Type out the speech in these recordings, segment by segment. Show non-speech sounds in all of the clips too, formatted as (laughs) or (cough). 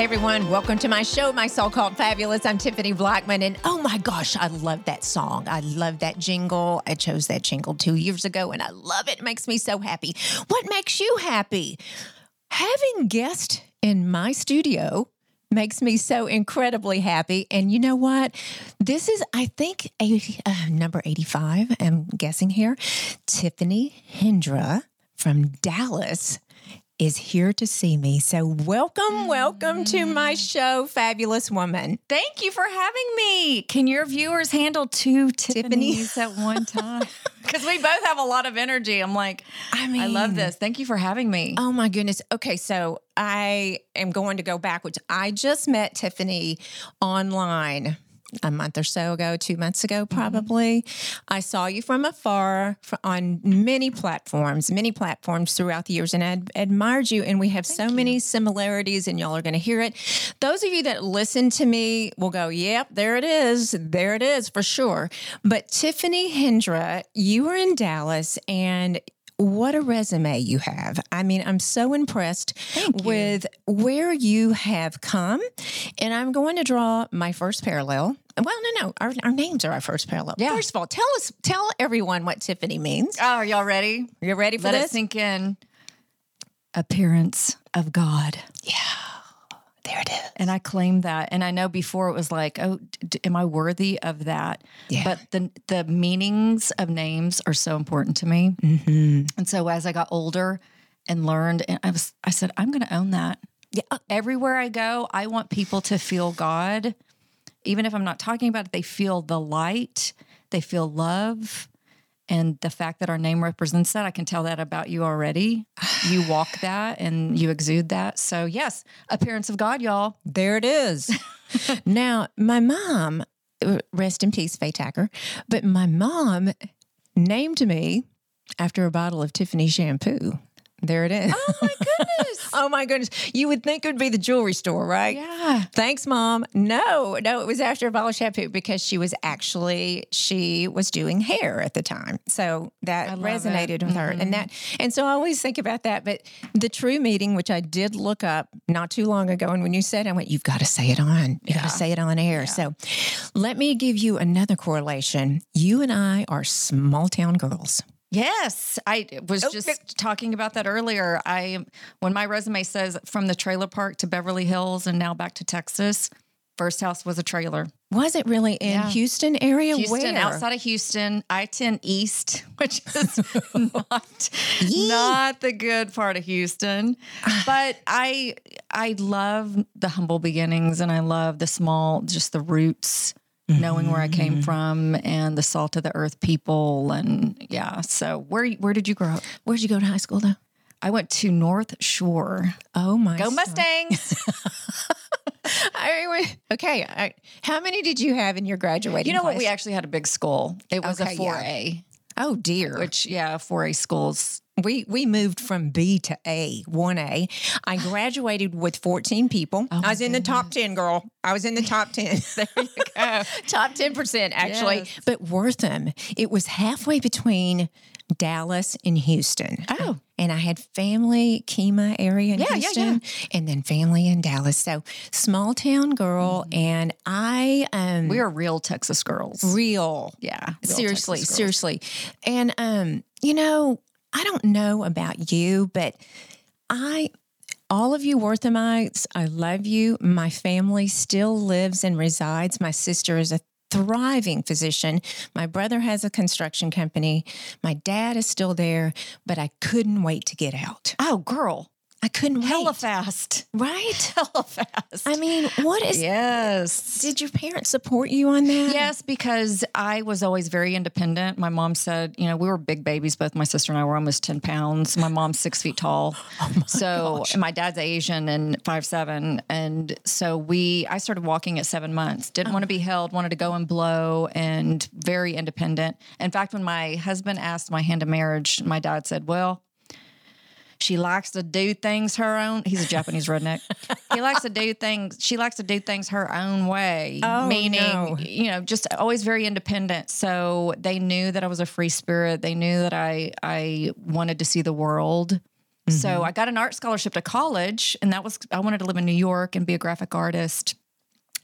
Hey everyone, welcome to my show, My So Called Fabulous. I'm Tiffany Blackman, and oh my gosh, I love that song. I love that jingle. I chose that jingle two years ago, and I love it. It makes me so happy. What makes you happy? Having guests in my studio makes me so incredibly happy. And you know what? This is, I think, a, uh, number 85, I'm guessing here. Tiffany Hendra from Dallas is here to see me. So, welcome, welcome to my mm. show, Fabulous Woman. Thank you for having me. Can your viewers handle two Tiffany. Tiffany's at one (laughs) time? Because we both have a lot of energy. I'm like, I mean, I love this. Thank you for having me. Oh my goodness. Okay, so I am going to go backwards. I just met Tiffany online a month or so ago, two months ago, mm-hmm. probably. I saw you from afar on many platforms, many platforms throughout the years, and I ad- admired you. And we have so many similarities, and y'all are going to hear it. Those of you that listen to me will go, Yep, there it is. There it is for sure. But Tiffany Hendra, you were in Dallas, and what a resume you have. I mean, I'm so impressed with where you have come. And I'm going to draw my first parallel. Well, no, no, our, our names are our first parallel. Yeah. First of all, tell us, tell everyone what Tiffany means. Oh, are y'all ready? Are you ready for Let it this? sink in. Appearance of God. There it is. And I claim that. And I know before it was like, oh, d- am I worthy of that? Yeah. But the the meanings of names are so important to me. Mm-hmm. And so as I got older and learned, and I was, I said, I'm going to own that. Yeah. uh, Everywhere I go, I want people to feel God. Even if I'm not talking about it, they feel the light, they feel love. And the fact that our name represents that, I can tell that about you already. You (sighs) walk that and you exude that. So, yes, appearance of God, y'all. There it is. (laughs) now, my mom, rest in peace, Faye Tacker, but my mom named me after a bottle of Tiffany shampoo. There it is. Oh my goodness. (laughs) oh my goodness. You would think it would be the jewelry store, right? yeah. Thanks, mom. No, no, it was after a bottle of shampoo because she was actually she was doing hair at the time, so that love it. resonated with her, and mm-hmm. that, and so I always think about that. But the true meeting, which I did look up not too long ago, and when you said, I went, you've got to say it on, you gotta say it on air. So, let me give you another correlation. You and I are small town girls. Yes, I was just talking about that earlier. I when my resume says from the trailer park to Beverly Hills and now back to Texas, first house was a trailer. Was it really in Yeah. Houston area? Houston, Where? outside of Houston, I ten East, (laughs) which is (laughs) not Yee. not the good part of Houston. (sighs) But I I love the humble beginnings and I love the small, just the roots. Knowing where I Mm-hmm. came from and the salt of the earth people and yeah, so where where did you grow up? Where'd you go to high school though? I went to North Shore. Oh my! Go. Mustangs! (laughs) (laughs) I okay. I, how many did you have in your graduating? you know what? We actually had a big school. It was Okay, a yeah. 4A, Oh dear. which yeah, 4A schools. we we moved from B to A, one A. I (sighs) graduated with fourteen people. Oh, I was in the top ten, girl. I was in the top ten. (laughs) there you go. top ten percent actually. Yes. But Wortham, it was halfway between Dallas and Houston. Oh. And I had family, Kemah area in Yeah, yeah, Houston, and then family in Dallas. So small town girl, and I um We are real Texas girls. real yeah. real seriously seriously and um you know i don't know about you but i all of you worthamites i love you my family still lives and resides my sister is a thriving physician. My brother has a construction company. My dad is still there but i couldn't wait to get out. Oh, girl. I couldn't Hella wait fast. (laughs) right Hella fast. i mean what is yes. did your parents support you on that Yes, because I was always very independent. My mom said, you know, we were big babies. Both my sister and I were almost 10 pounds. My mom's six feet tall. (gasps) Oh so, and my dad's Asian and five seven, And so we, I started walking at seven months. Didn't want to be oh. held, wanted to go and blow and very independent. In fact, when my husband asked my hand in marriage, my dad said, well, she likes to do things her own. He's a Japanese redneck. he likes to do things. She likes to do things her own way. Oh, meaning, no. you know, just always very independent. So they knew that I was a free spirit. They knew that I I wanted to see the world. So mm-hmm. I got an art scholarship to college, and that was I wanted to live in New York and be a graphic artist.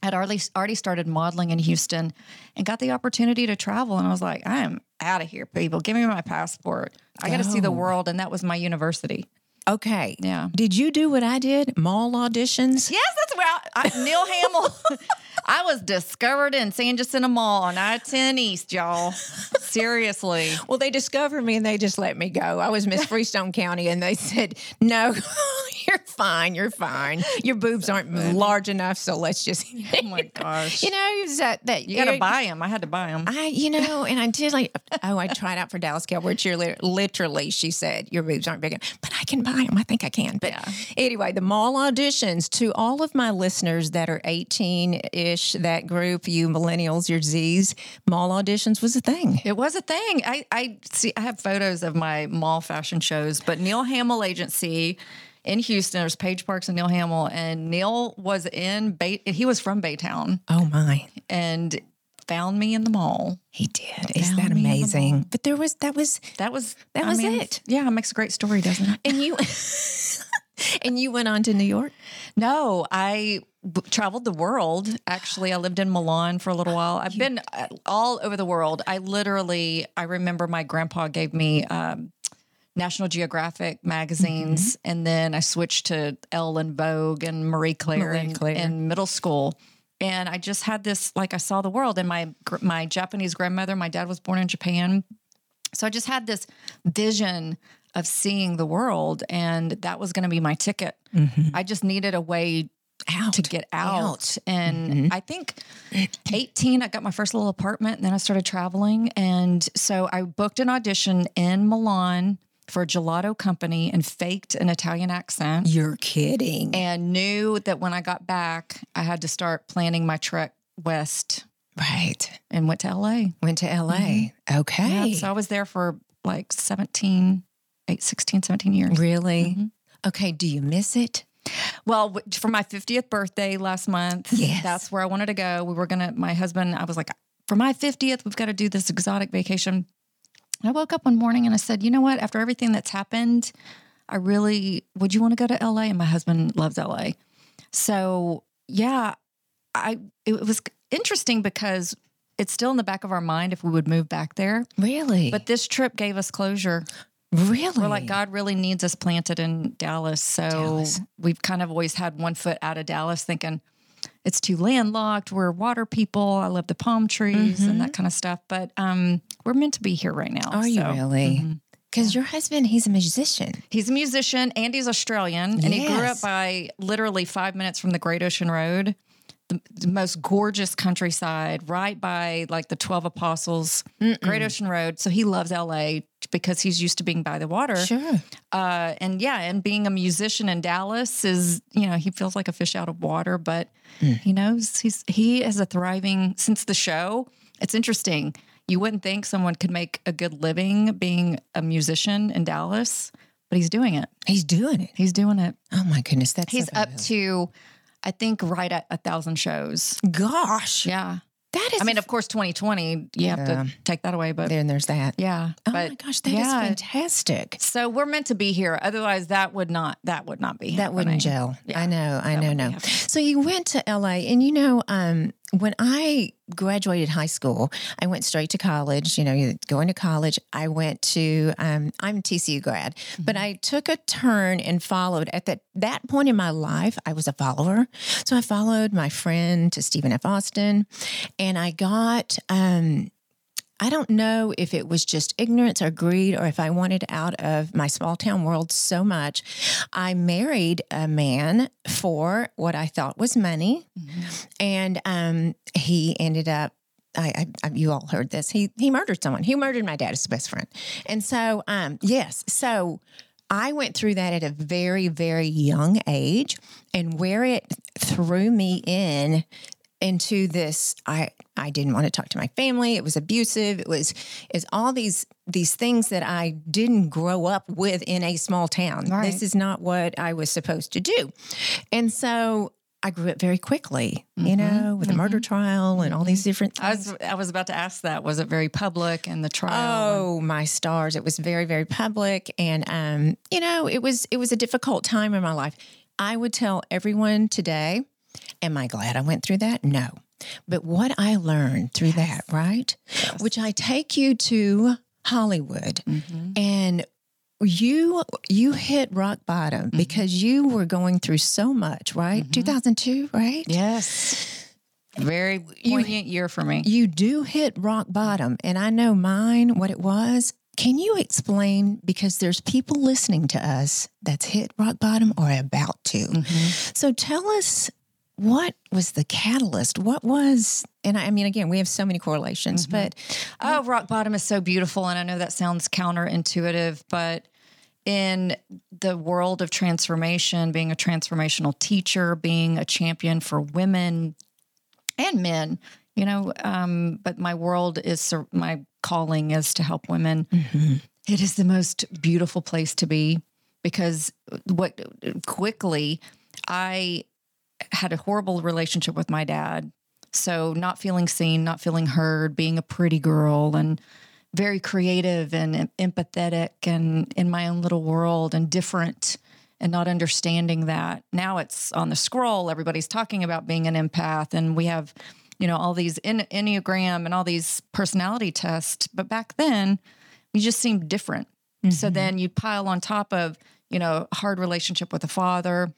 I'd already already started modeling in Houston, and got the opportunity to travel. And I was like, I am out of here, people. Give me my passport. I got to see the world, and that was my university. Okay. Yeah. Did you do what I did? Mall auditions? Yes, that's where I, I, Neal Hamil. (laughs) I was discovered in San Jacinto Mall on I 10 East, y'all. Seriously. Well, they discovered me and they just let me go. I was Miss Freestone County and they said, no, (laughs) you're fine. You're fine. Your boobs aren't large enough. So let's just, (laughs) Oh my gosh. you know, that, that You got to buy them. I had to buy them. I, you know, and I did like, oh, I tried out for Dallas Cowboy cheerleader. Literally, she said, your boobs aren't big enough, but I can buy them. I think I can. But anyway, the mall auditions to all of my listeners that are 18 ish, that group, you millennials, your Z's, mall auditions was a thing. It was a thing. I, I see. I have photos of my mall fashion shows, but Neal Hamil Agency in Houston. There's Page Parkes and Neal Hamil, and Neal was in Bay. He was from Baytown Oh my. and found me in the mall. He did. Is Found that amazing? But there was, that was, That was That I was mean, it. Yeah, it makes a great story, doesn't it? and you, (laughs) and you went on to New York? No, I traveled the world. Actually, I lived in Milan for a little while. I've been uh, all over the world. I literally, I remember my grandpa gave me um, National Geographic magazines, Mm-hmm. and then I switched to Elle and Vogue and Marie Claire, Marie in, Claire. in middle school. And I just had this, like, I saw the world. And my my Japanese grandmother, my dad was born in Japan, so I just had this vision of seeing the world, and that was going to be my ticket. Mm-hmm. I just needed a way Out. to get out. Out. And mm-hmm. I think 18, I got my first little apartment, and then I started traveling. And so I booked an audition in Milan for a gelato company and faked an Italian accent You're kidding. and knew that when I got back, I had to start planning my trek west right. and went to LA. Went to LA. Okay. Yeah, so I was there for like 17, 8, 16, 17 years. Really? Mm-hmm. Okay. Do you miss it? Well, for my 50th birthday last month, Yes. that's where I wanted to go. We were going to, my husband, I was like, for my 50th, we've got to do this exotic vacation. I woke up one morning and I said, you know what? After everything that's happened, I really, would you want to go to LA? And my husband loves LA. So, yeah, I, it was interesting because it's still in the back of our mind if we would move back there. Really? But this trip gave us closure. really? We're like, God really needs us planted in Dallas. So Dallas. we've kind of always had one foot out of Dallas thinking it's too landlocked. We're water people. I love the palm trees and that kind of stuff. But um, we're meant to be here right now. Are you So, really? mhm. Because your husband, he's a musician. He's a musician and he's Australian. And he grew up by literally five minutes from the Great Ocean Road. The, the most gorgeous countryside, right by like the 12 Apostles, Great Ocean Road. So he loves LA because he's used to being by the water. Sure. uh, and yeah, and being a musician in Dallas is, you know, he feels like a fish out of water, but he knows he's he is a thriving since the show. It's interesting. You wouldn't think someone could make a good living being a musician in Dallas, but he's doing it. He's doing it. He's doing it. Oh my goodness. That's He's up to, I think, right at a thousand shows. Gosh. Yeah. That is I mean, of course, 2020, you have Yeah. to take that away, but then there's that. yeah. Oh but my gosh, that is yeah. fantastic. So we're meant to be here. Otherwise, that would not, that would not be That wouldn't gel. I know, I know, no. So you went to LA and you know, um, when I graduated high school, I went straight to college. You know, going to college, I went to, um, I'm a TCU grad, but Mm-hmm. I took a turn and followed at that, that point in my life, I was a follower. So I followed my friend to Stephen F. Austin and I got, um, I don't know if it was just ignorance or greed or if I wanted out of my small town world so much. I married a man for what I thought was money. And um, he ended up. I, I, you all heard this. He he murdered someone. He murdered my dad's best friend. And so, um, yes, so I went through that at a very, very young age, and where it threw me in into this i i didn't want to talk to my family it was abusive it was is all these these things that i didn't grow up with in a small town Right. this is not what i was supposed to do and so I grew up very quickly, you know, with the murder trial and all these different I was I was about to ask that. Was it very public and the trial? Oh my stars! It was very, very public, and um, you know, it was it was a difficult time in my life. I would tell everyone today, "Am I glad I went through that?" No, but what I learned through that, right? Yes. Which I take you to Hollywood, mm-hmm. and you you hit rock bottom mm-hmm. because you were going through so much, right? Mm-hmm. Thousand two, right? Yes. Very poignant year for me. You do hit rock bottom, and I know mine, what it was. Can you explain? Because there's people listening to us that's hit rock bottom or about to. So tell us what was the catalyst? What was, and I I mean, again, we have so many correlations, but Oh, rock bottom is so beautiful. And I know that sounds counterintuitive, but in the world of transformation, being a transformational teacher, being a champion for women and men, you know, um, but my world is my calling is to help women. It is the most beautiful place to be because what quickly I had a horrible relationship with my dad. So not feeling seen, not feeling heard, being a pretty girl and very creative and empathetic and in my own little world and different and not understanding that. Now it's on the scroll. Everybody's talking about being an empath and we have, you know, all these Enneagram and all these personality tests. But back then, you just seemed different. So mm-hmm. then you pile on top of, you know, hard relationship with a father,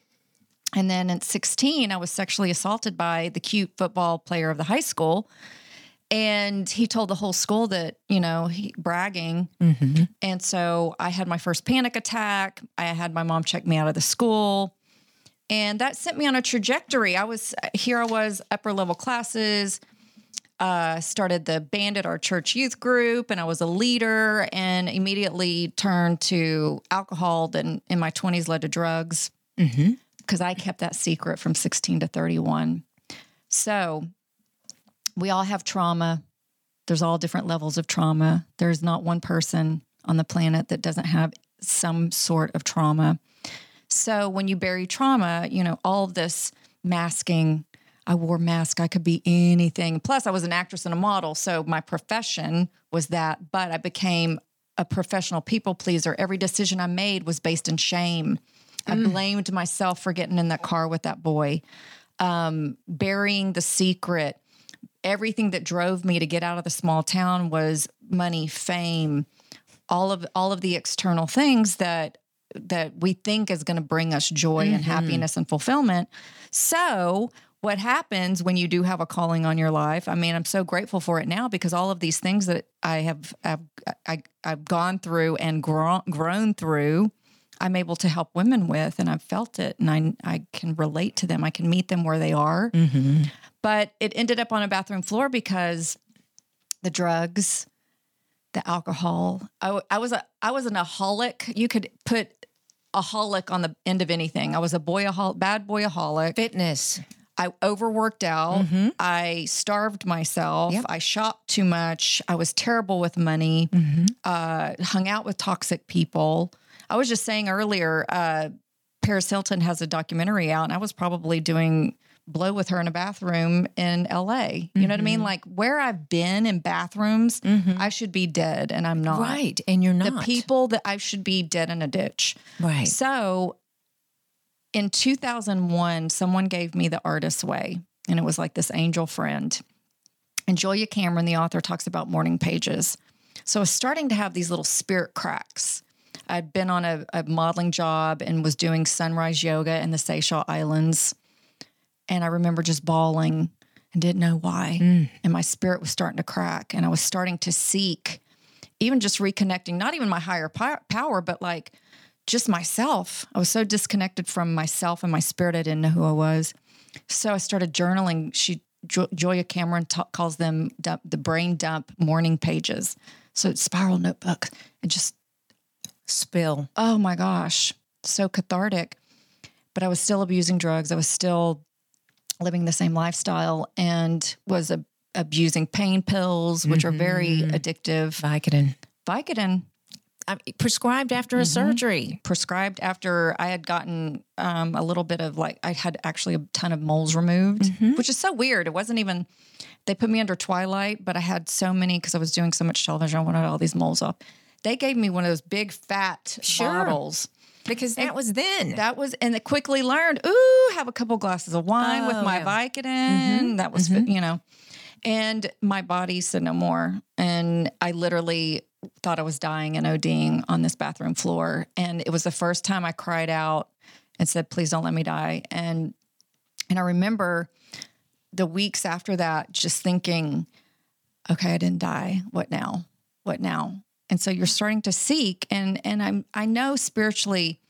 and then at 16, I was sexually assaulted by the cute football player of the high school. And he told the whole school that, you know, he bragging. And so I had my first panic attack. I had my mom check me out of the school. And that sent me on a trajectory. I was here, I was upper level classes, uh, started the band at our church youth group, and I was a leader and immediately turned to alcohol. Then in my 20s led to drugs because I kept that secret from 16 to 31. So we all have trauma. There's all different levels of trauma. There's not one person on the planet that doesn't have some sort of trauma. So when you bury trauma, you know, all of this masking, I wore mask, I could be anything. Plus, I was an actress and a model. So my profession was that, but I became a professional people pleaser. Every decision I made was based in shame. I blamed myself for getting in that car with that boy, um, burying the secret. Everything that drove me to get out of the small town was money, fame, all of all of the external things that that we think is going to bring us joy and happiness and fulfillment. So, what happens when you do have a calling on your life? I mean, I'm so grateful for it now because all of these things that I have I've, I, I've gone through and grown grown through, I'm able to help women with, and I've felt it, and I I can relate to them. I can meet them where they are. Mm-hmm. But it ended up on a bathroom floor because the drugs, the alcohol. I was a I was an aholic. You could put aholic on the end of anything. I was a boy boyaholic, bad boy boyaholic. fitness. I overworked out. Mm-hmm. I starved myself. Yep. I shopped too much. I was terrible with money. Mm-hmm. Uh, hung out with toxic people. I was just saying earlier, uh, Paris Hilton has a documentary out, and I was probably doing blow with her in a bathroom in LA. You know what I mean? Like where I've been in bathrooms, I should be dead, and I'm not. Right. And you're not. The people that I should be dead in a ditch. Right. So in 2001, someone gave me the artist's way, and it was like this angel friend. And Julia Cameron, the author, talks about morning pages. So I was starting to have these little spirit cracks. I'd been on a, a modeling job and was doing sunrise yoga in the Seychelles Islands. And I remember just bawling and didn't know why. Mm. And my spirit was starting to crack. And I was starting to seek, even just reconnecting, not even my higher power, but like just myself. I was so disconnected from myself and my spirit, I didn't know who I was. So I started journaling. She, jo- Julia Cameron ta- calls them dump, the brain dump morning pages. So it's spiral notebook and just Spill. oh my gosh, so cathartic. But I was still abusing drugs. I was still living the same lifestyle and was abusing pain pills, which are very mm-hmm. addictive. Vicodin. Vicodin. I prescribed after a mm-hmm. surgery. prescribed after I had gotten um, a little bit of like I had actually a ton of moles removed, mm-hmm. which is so weird. It wasn't even they put me under twilight, but I had so many because I was doing so much television. I wanted all these moles off. They gave me one of those big fat Sure. bottles. Because that was then. That was and they quickly learned. Ooh, have a couple glasses of wine with Oh, my yeah. Vicodin. Mm-hmm. That was mm-hmm. you know, and my body said no more. And I literally thought I was dying and ODing on this bathroom floor. And it was the first time I cried out and said, "Please don't let me die." And and I remember the weeks after that, just thinking, "Okay, I didn't die. What now? What now?" And so you're starting to seek, and and I'm I know spiritually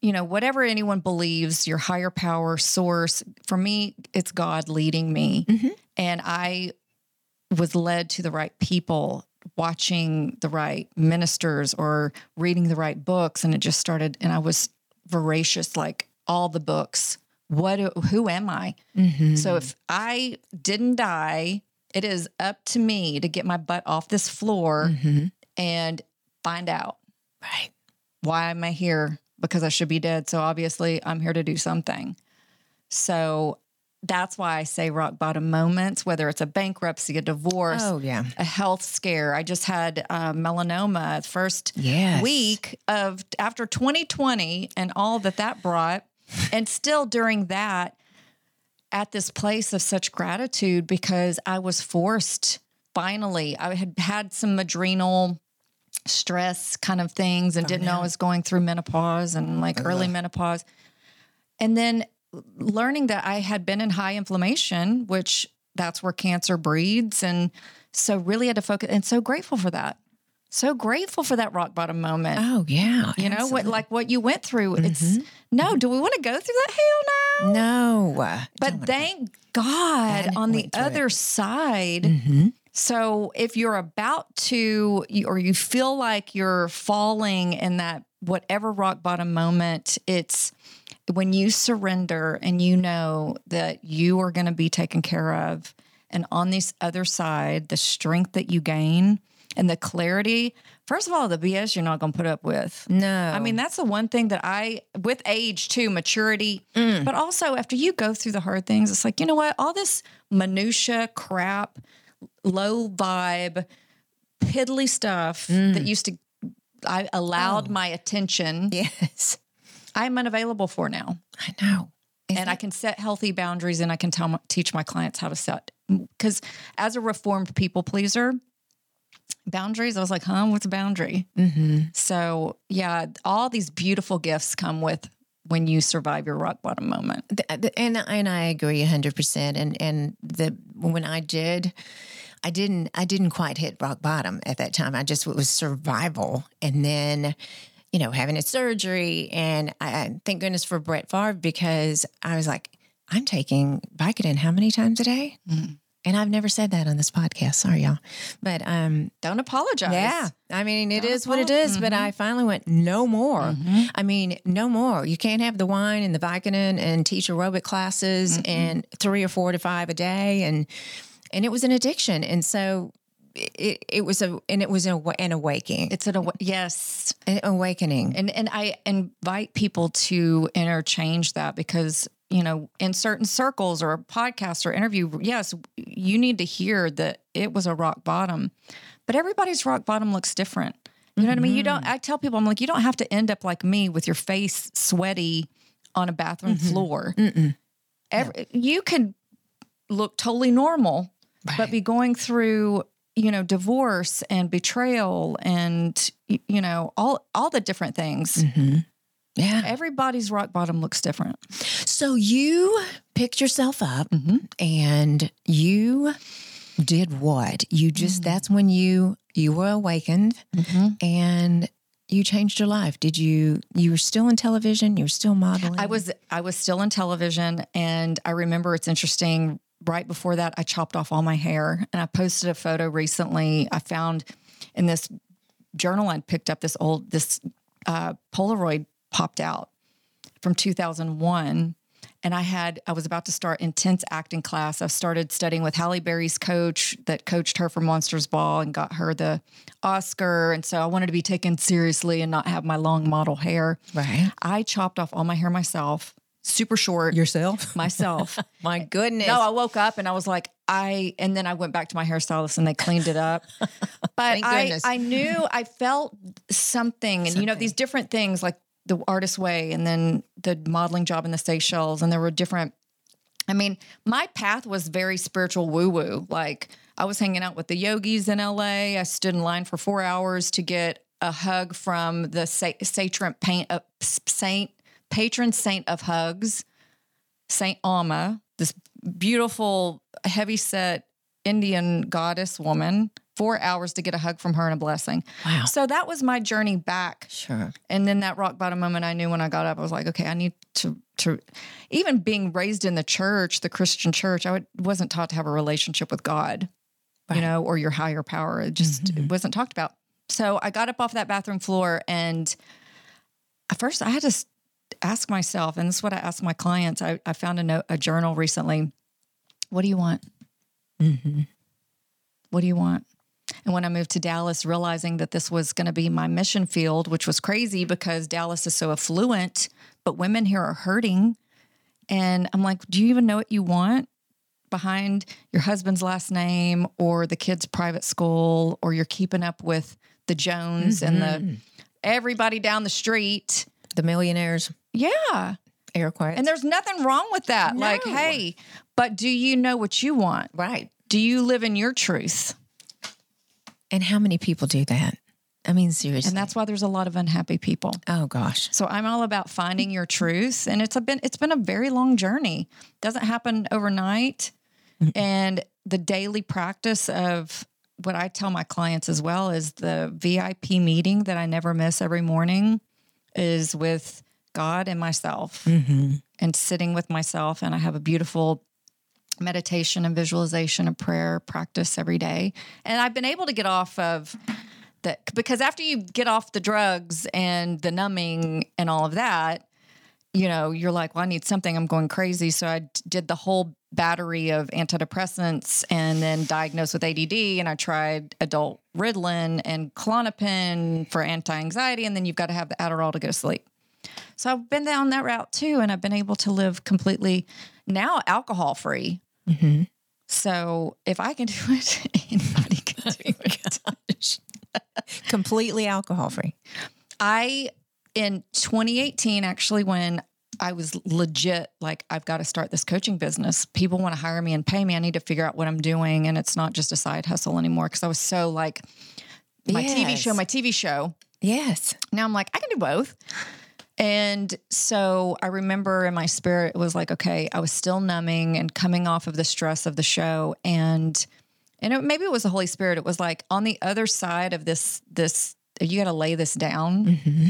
you know, whatever anyone believes, your higher power source, for me, it's God leading me. Mm-hmm. And I was led to the right people, watching the right ministers or reading the right books. And it just started, and I was voracious, like all the books. What, who am I? Mm-hmm. So if I didn't die, it is up to me to get my butt off this floor mm-hmm. And find out right. why am I here? Because I should be dead. So obviously, I'm here to do something. So that's why I say rock bottom moments, whether it's a bankruptcy, a divorce, Oh, yeah. a health scare. I just had uh, melanoma first Yes. week of after 2020 and all that that brought, (laughs) and still during that, at this place of such gratitude because I was forced. Finally, I had had some adrenal stress kind of things and didn't know I was going through menopause and like early menopause. And then learning that I had been in high inflammation, which that's where cancer breeds. And so really had to focus and so grateful for that. So grateful for that rock bottom moment. Oh, yeah. you know, what like what you went through. It's Mm-hmm. no, do we want to go through that? Hell no. No. But thank God on the through it. other side. Mhm. So if you're about to, or you feel like you're falling in that whatever rock bottom moment, it's when you surrender and you know that you are going to be taken care of. And on this other side, the strength that you gain and the clarity, first of all, the BS you're not going to put up with. No. I mean, that's the one thing that I, with age too, maturity, mm. but also after you go through the hard things, it's like, you know what? All this minutia crap, low vibe, piddly stuff that used to, I allowed my attention, yes. I'm unavailable for now. I know. and I can set healthy boundaries and I can tell teach my clients how to set. Because as a reformed people pleaser, boundaries, I was like, huh, what's a boundary? Mm-hmm. So, yeah, all these beautiful gifts come with when you survive your rock bottom moment. And and I agree hundred percent. And and the when I did, I didn't I didn't quite hit rock bottom at that time. I just it was survival, and then you know having a surgery, and I, I thank goodness for Brett Favre because I was like, I'm taking Vicodin how many times a day. Mm-hmm. And I've never said that on this podcast. Sorry, y'all. But um, Don't apologize. yeah, I mean, it a is what it is, is. But I finally went, no more. I mean, no more. You can't have the wine and the Vicodin and teach aerobic classes and three or four to five a day, and and it was an addiction. And so it it was a and it was a, an awakening, It's an awa- yes. an awakening. And and I invite people to interchange that because you know in certain circles or a podcast or interview, yes, you need to hear that it was a rock bottom, but everybody's rock bottom looks different. You know what I mean? You don't. Mm-hmm. I tell people, I'm like, you don't have to end up like me with your face sweaty on a bathroom mm-hmm. floor. Every, You could look totally normal, but be going through you know divorce and betrayal and you know all all the different things mm-hmm. Yeah. everybody's rock bottom looks different So you picked yourself up Mm-hmm. and you did what? You just Mm-hmm. that's when you you were awakened and you changed your life. Did you you were still in television, you were still modeling? i was i was still in television and i remember it's interesting right before that i chopped off all my hair and i posted a photo recently i found in this journal i picked up this old this uh, polaroid popped out from 2001 and I had I was about to start intense acting class. I've started studying with Halle Berry's coach that coached her for Monsters Ball and got her the Oscar. And so I wanted to be taken seriously and not have my long model hair. Right. I chopped off all my hair myself, super short Yourself? (laughs) myself. (laughs) My goodness. No, I woke up and I was like, I, and then I went back to my hairstylist and they cleaned it up. (laughs) But I, goodness. I knew I felt something, and you know, these different things like the artist way and then the modeling job in the Seychelles, and there were different. I mean, my path was very spiritual woo woo. Like I was hanging out with the yogis in LA. I stood in line for four hours to get a hug from the sa- patron paint uh, saint patron saint of hugs, Saint Amma, this beautiful, heavy set Indian goddess woman. Four hours to get a hug from her and a blessing. Wow. So that was my journey back. Sure. And then that rock bottom moment, I knew when I got up, I was like, okay, I need to to even being raised in the church, the Christian church, I would, wasn't taught to have a relationship with God, you know, or your higher power. It just it mm-hmm. wasn't talked about. So I got up off that bathroom floor, and at first I had to ask myself, and this is what I ask my clients. I, I found a note, a journal recently. What do you want? Mm-hmm. What do you want? And when I moved to Dallas, realizing that this was going to be my mission field, which was crazy because Dallas is so affluent, but women here are hurting. And I'm like, do you even know what you want behind your husband's last name or the kid's private school or you're keeping up with the Jones and the mm-hmm. everybody down the street? The millionaires, Yeah. air quotes. And there's nothing wrong with that. Like, hey, but do you know what you want? right. Do you live in your truth? And how many people do that? I mean, seriously. And that's why there's a lot of unhappy people. oh gosh. So I'm all about finding your truth, and it's a been it's been a very long journey. Doesn't happen overnight, and the daily practice of what I tell my clients as well is the VIP meeting that I never miss every morning is with God and myself, mm-hmm. and sitting with myself, and I have a beautiful meditation and visualization and prayer practice every day. And I've been able to get off of that because after you get off the drugs and the numbing and all of that, you know, you're like, well, I need something. I'm going crazy. So I did the whole battery of antidepressants and then diagnosed with ADD. And I tried adult Ritalin and Klonopin for anti anxiety. And then you've got to have the Adderall to go to sleep. So I've been down that route too. And I've been able to live completely now alcohol free. Mm-hmm. So if I can (laughs) do it, anybody can (laughs) oh do it. (laughs) Completely alcohol free. I in 2018 actually when I was legit like I've got to start this coaching business. People want to hire me and pay me. I need to figure out what I'm doing and it's not just a side hustle anymore cuz I was so like my TV show, my TV show. Yes. Now I'm like I can do both. And so I remember in my spirit it was like okay, I was still numbing and coming off of the stress of the show and and it, maybe it was the Holy Spirit. It was like on the other side of this this you got to lay this down mm-hmm.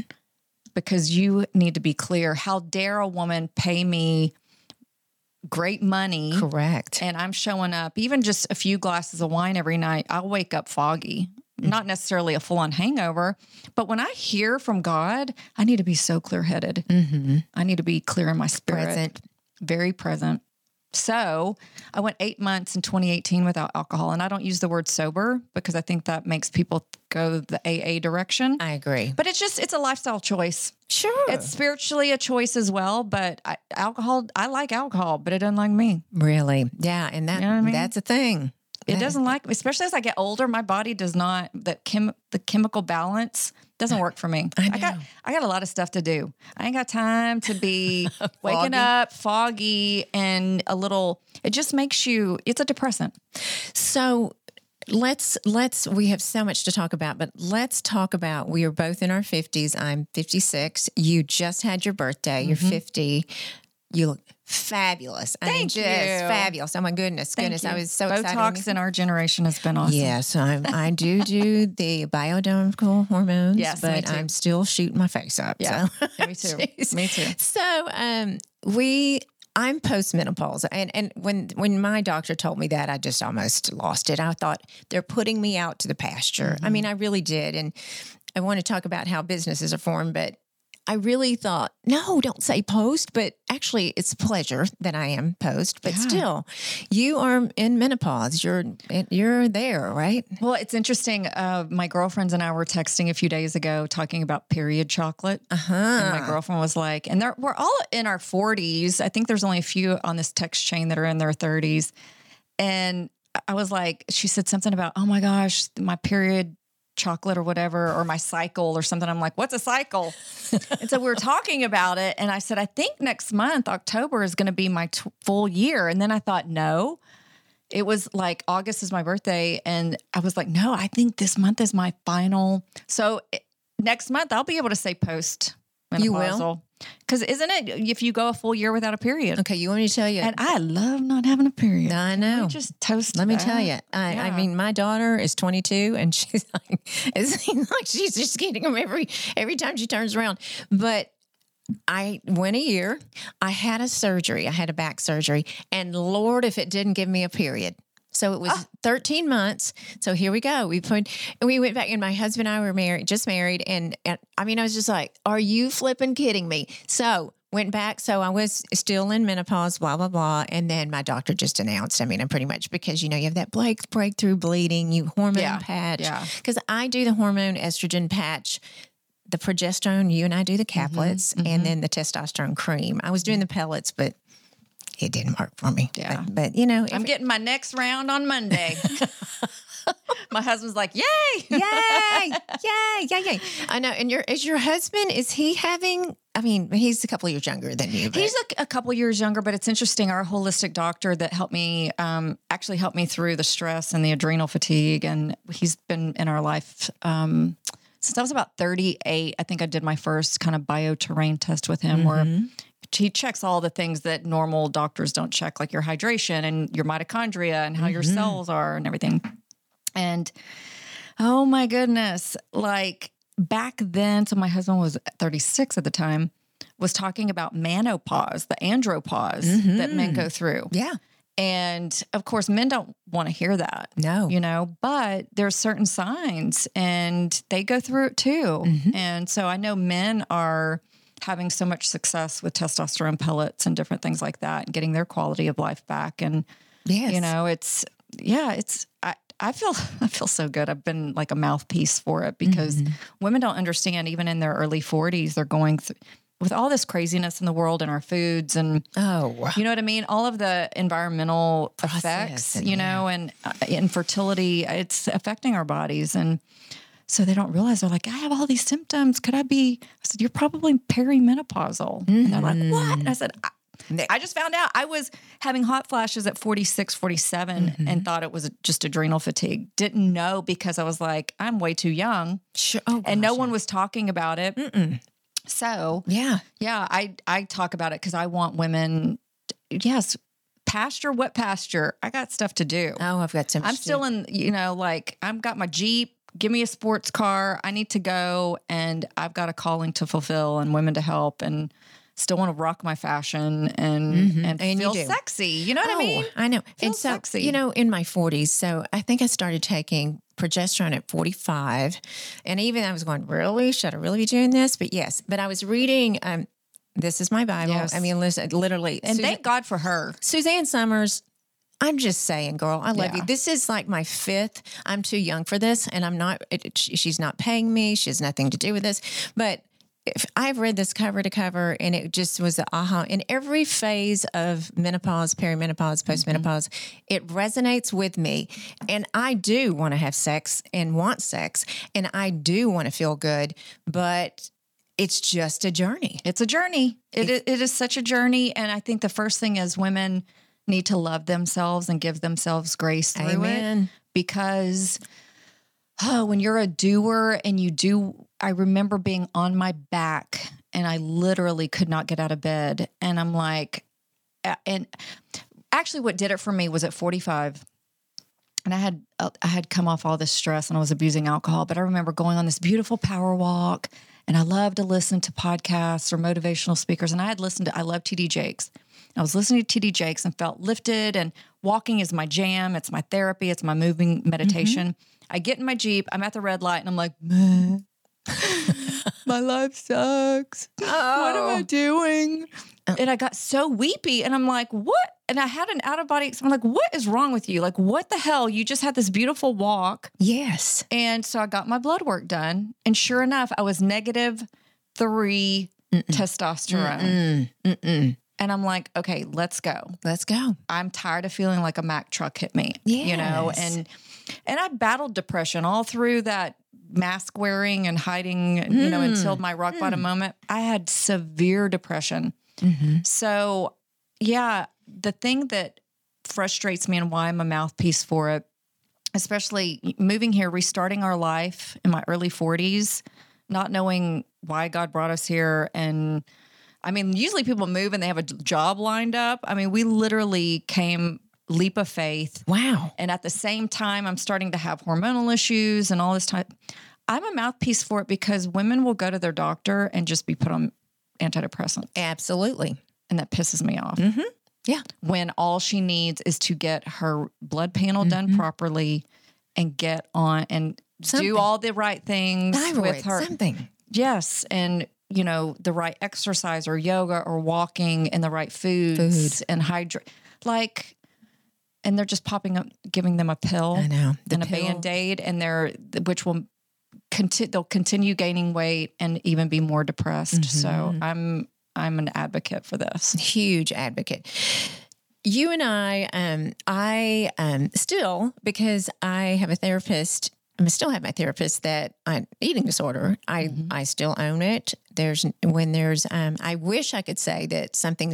because you need to be clear. How dare a woman pay me great money Correct. and I'm showing up, even just a few glasses of wine every night, I'll wake up foggy. Not necessarily a full on hangover, but when I hear from God, I need to be so clear headed. Mm-hmm. I need to be clear in my spirit, Present. very present. So I went eight months in 2018 without alcohol. And I don't use the word sober because I think that makes people go the AA direction. I agree. But it's just, it's a lifestyle choice. Sure. It's spiritually a choice as well. But I, alcohol, I like alcohol, but it doesn't like me. really. Yeah. And that know I mean? that's a thing. It doesn't like, especially as I get older, my body does not the chem the chemical balance doesn't work for me. (laughs) I got know. I got a lot of stuff to do. I ain't got time to be (laughs) waking up foggy and a little. It just makes you. It's a depressant. So let's let's we have so much to talk about, but let's talk about we are both in our 50s. I'm 56. You just had your birthday. You're mm-hmm. 50. You look fabulous. I mean, Thank just you. fabulous. Oh my goodness. Thank goodness. you. I was so excited. Botox you- in our generation has been awesome. Yes, I'm, I do do the bioidentical hormones, Yes, but. I'm still shooting my face up. Yeah. so. Me too. (laughs) Me too. So um, we, I'm postmenopausal, and and when when my doctor told me that, I just almost lost it. I thought they're putting me out to the pasture. I mean, I really did, and I want to talk about how businesses are formed, but I really thought, no, don't say post, but actually it's a pleasure that I am post, but Yeah. still, you are in menopause. You're you're there, right? Well, it's interesting. Uh, my girlfriends and I were texting a few days ago talking about period chocolate. Uh-huh. And my girlfriend was like, and we're all in our 40s. I think there's only a few on this text chain that are in their 30s. And I was like, she said something about, oh my gosh, my period chocolate or whatever, or my cycle or something. I'm like, what's a cycle? (laughs) and so we were talking about it. And I said, I think next month, October, is going to be my t- full year. And then I thought, no. It was like August is my birthday. And I was like, no, I think this month is my final. So it- next month, I'll be able to say post You will? Because isn't it if you go a full year without a period? Okay, you want me to tell you? And I love not having a period. I know. we just toast. Let me that? tell you, I, I mean, my daughter is 22, and she's like, (laughs) it seems like she's just getting them every every time she turns around. But I went a year. I had a surgery. I had a back surgery, and Lord, if it didn't give me a period. So it was Ah. 13 months. So here we go. We put, and we went back, and my husband and I were married, just married, and, and I mean, I was just like, "Are you flipping kidding me?" So went back. So I was still in menopause, blah blah blah, and then my doctor just announced. I mean, I'm pretty much because you know you have that break breakthrough bleeding, you hormone Yeah, patch. yeah. Because I do the hormone estrogen patch. The progesterone, you and I do the Mm-hmm, caplets, and then the testosterone cream. I was doing the pellets, but it didn't work for me. Yeah. but, but you know, I'm getting my next round on Monday. (laughs) (laughs) my husband's like, "Yay!" (laughs) yay, yay, yay, yay. I know. And your is your husband? Is he having? I mean, he's a couple years younger than you. But He's a, a couple years younger, but it's interesting. Our holistic doctor that helped me um, actually helped me through the stress and the adrenal fatigue, and he's been in our life um, since I was about 38. I think I did my first kind of bioterrain test with him, where he checks all the things that normal doctors don't check, like your hydration and your mitochondria and how your mm-hmm. cells are and everything. And oh my goodness, like back then, so my husband was 36 at the time, was talking about menopause, the andropause that men go mm-hmm. through. yeah, And of course, men don't want to hear that. no, You know, but there's certain signs and they go through it too. Mm-hmm. And so I know men are having so much success with testosterone pellets and different things like that and getting their quality of life back. And yes, you know it's yeah it's i i feel (laughs) i feel so good. I've been like a mouthpiece for it because women don't understand even in their early 40s they're going through with all this craziness in the world and our foods and Oh, you know what i mean? All of the environmental Process effects you know and uh, infertility it's affecting our bodies. And so they don't realize they're like, I have all these symptoms. Could I be? I said, You're probably perimenopausal. And they're like, What? And I said, I, mm-hmm. I just found out I was having hot flashes at 46, 47 mm-hmm. and thought it was just adrenal fatigue. Didn't know because I was like, I'm way too young. sure. Oh, And no one was talking about it. So, Yeah. yeah, I, I talk about it because I want women, yes, pasture, what pasture? I got stuff to do. Oh, I've got some. I'm still in, you know, like I've got my Jeep. Give me a sports car. I need to go, and I've got a calling to fulfill and women to help, and still want to rock my fashion and and, Mm-hmm. And you feel do. sexy. You know what I mean? I know. and so, sexy. you know, in my 40s, so I think I started taking progesterone at 45. And even I was going, really? Should I really be doing this? But yes, but I was reading, um, this is my Bible. Yes. I mean, listen, literally. And thank God for her. Suzanne Somers, I'm just saying, girl, I love Yeah. you. This is like my fifth. I'm too young for this, and I'm not. It, she's not paying me. She has nothing to do with this. But if I've read this cover to cover, and it just was a aha. In every phase of menopause, perimenopause, mm-hmm. postmenopause, it resonates with me, and I do want to have sex and want sex, and I do want to feel good, but it's just a journey. It's a journey. It, it, it is such a journey, and I think the first thing is women need to love themselves and give themselves grace through it Amen. because oh, when you're a doer and you do, I remember being on my back and I literally could not get out of bed. And I'm like, and actually, what did it for me was at 45. And I had uh, I had come off all this stress and I was abusing alcohol, but I remember going on this beautiful power walk, and I love to listen to podcasts or motivational speakers. And I had listened to I love TD Jakes. I was listening to TD Jakes and felt lifted. And walking is my jam. It's my therapy. It's my moving mm-hmm. meditation. I get in my Jeep. I'm at the red light and I'm like, (laughs) my life sucks. What am I oh. doing? Uh. And I got so weepy and I'm like, what? And I had an out of body. I'm like, what is wrong with you? Like, what the hell? You just had this beautiful walk. Yes. And so I got my blood work done. And sure enough, I was negative 3 testosterone. Mm-mm. And I'm like, okay, let's go. Let's go. I'm tired of feeling like a Mack truck hit me. You know, and and I battled depression all through that mask wearing and hiding, you know, until my rock bottom hmm. moment. I had severe depression. Mm-hmm. So yeah, the thing that frustrates me and why I'm a mouthpiece for it, especially moving here, restarting our life in my early 40s, not knowing why God brought us here and I mean, usually people move and they have a job lined up. I mean, we literally came leap of faith. Wow. And at the same time, I'm starting to have hormonal issues and all this time. I'm a mouthpiece for it because women will go to their doctor and just be put on antidepressants. Absolutely. And that pisses me off. Mm-hmm. Yeah. When all she needs is to get her blood panel done mm-hmm. properly and get on and Something. do all the right things Thyroid, with her. something. Yes, and you know the right exercise or yoga or walking and the right foods and hydrate, like, and they're just popping up, giving them a pill I know. The and a pill. band aid, and they're which will continue. They'll continue gaining weight and even be more depressed. So Mm-hmm. I'm I'm an advocate for this. huge advocate. You and I, um, I um, still because I have a therapist. I still have my therapist that I eating disorder. I mm-hmm. I still own it. There's when there's um, I wish I could say that something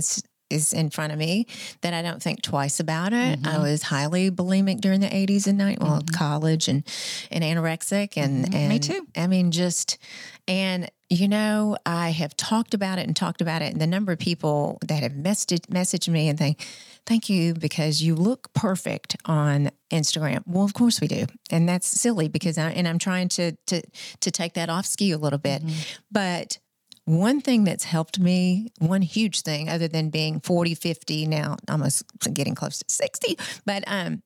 is in front of me that I don't think twice about it. I mm-hmm. was highly bulimic during the 80s and 90s, well, mm-hmm. college and and anorexic and and me too. I mean just and you know, I have talked about it and talked about it, and the number of people that have messaged messaged me and think, "Thank you because you look perfect on Instagram." Well, of course we do, and that's silly because I and I'm trying to to to take that off ski a little bit, but. One thing that's helped me, one huge thing, other than being 40, 50, now almost getting close to 60, but um,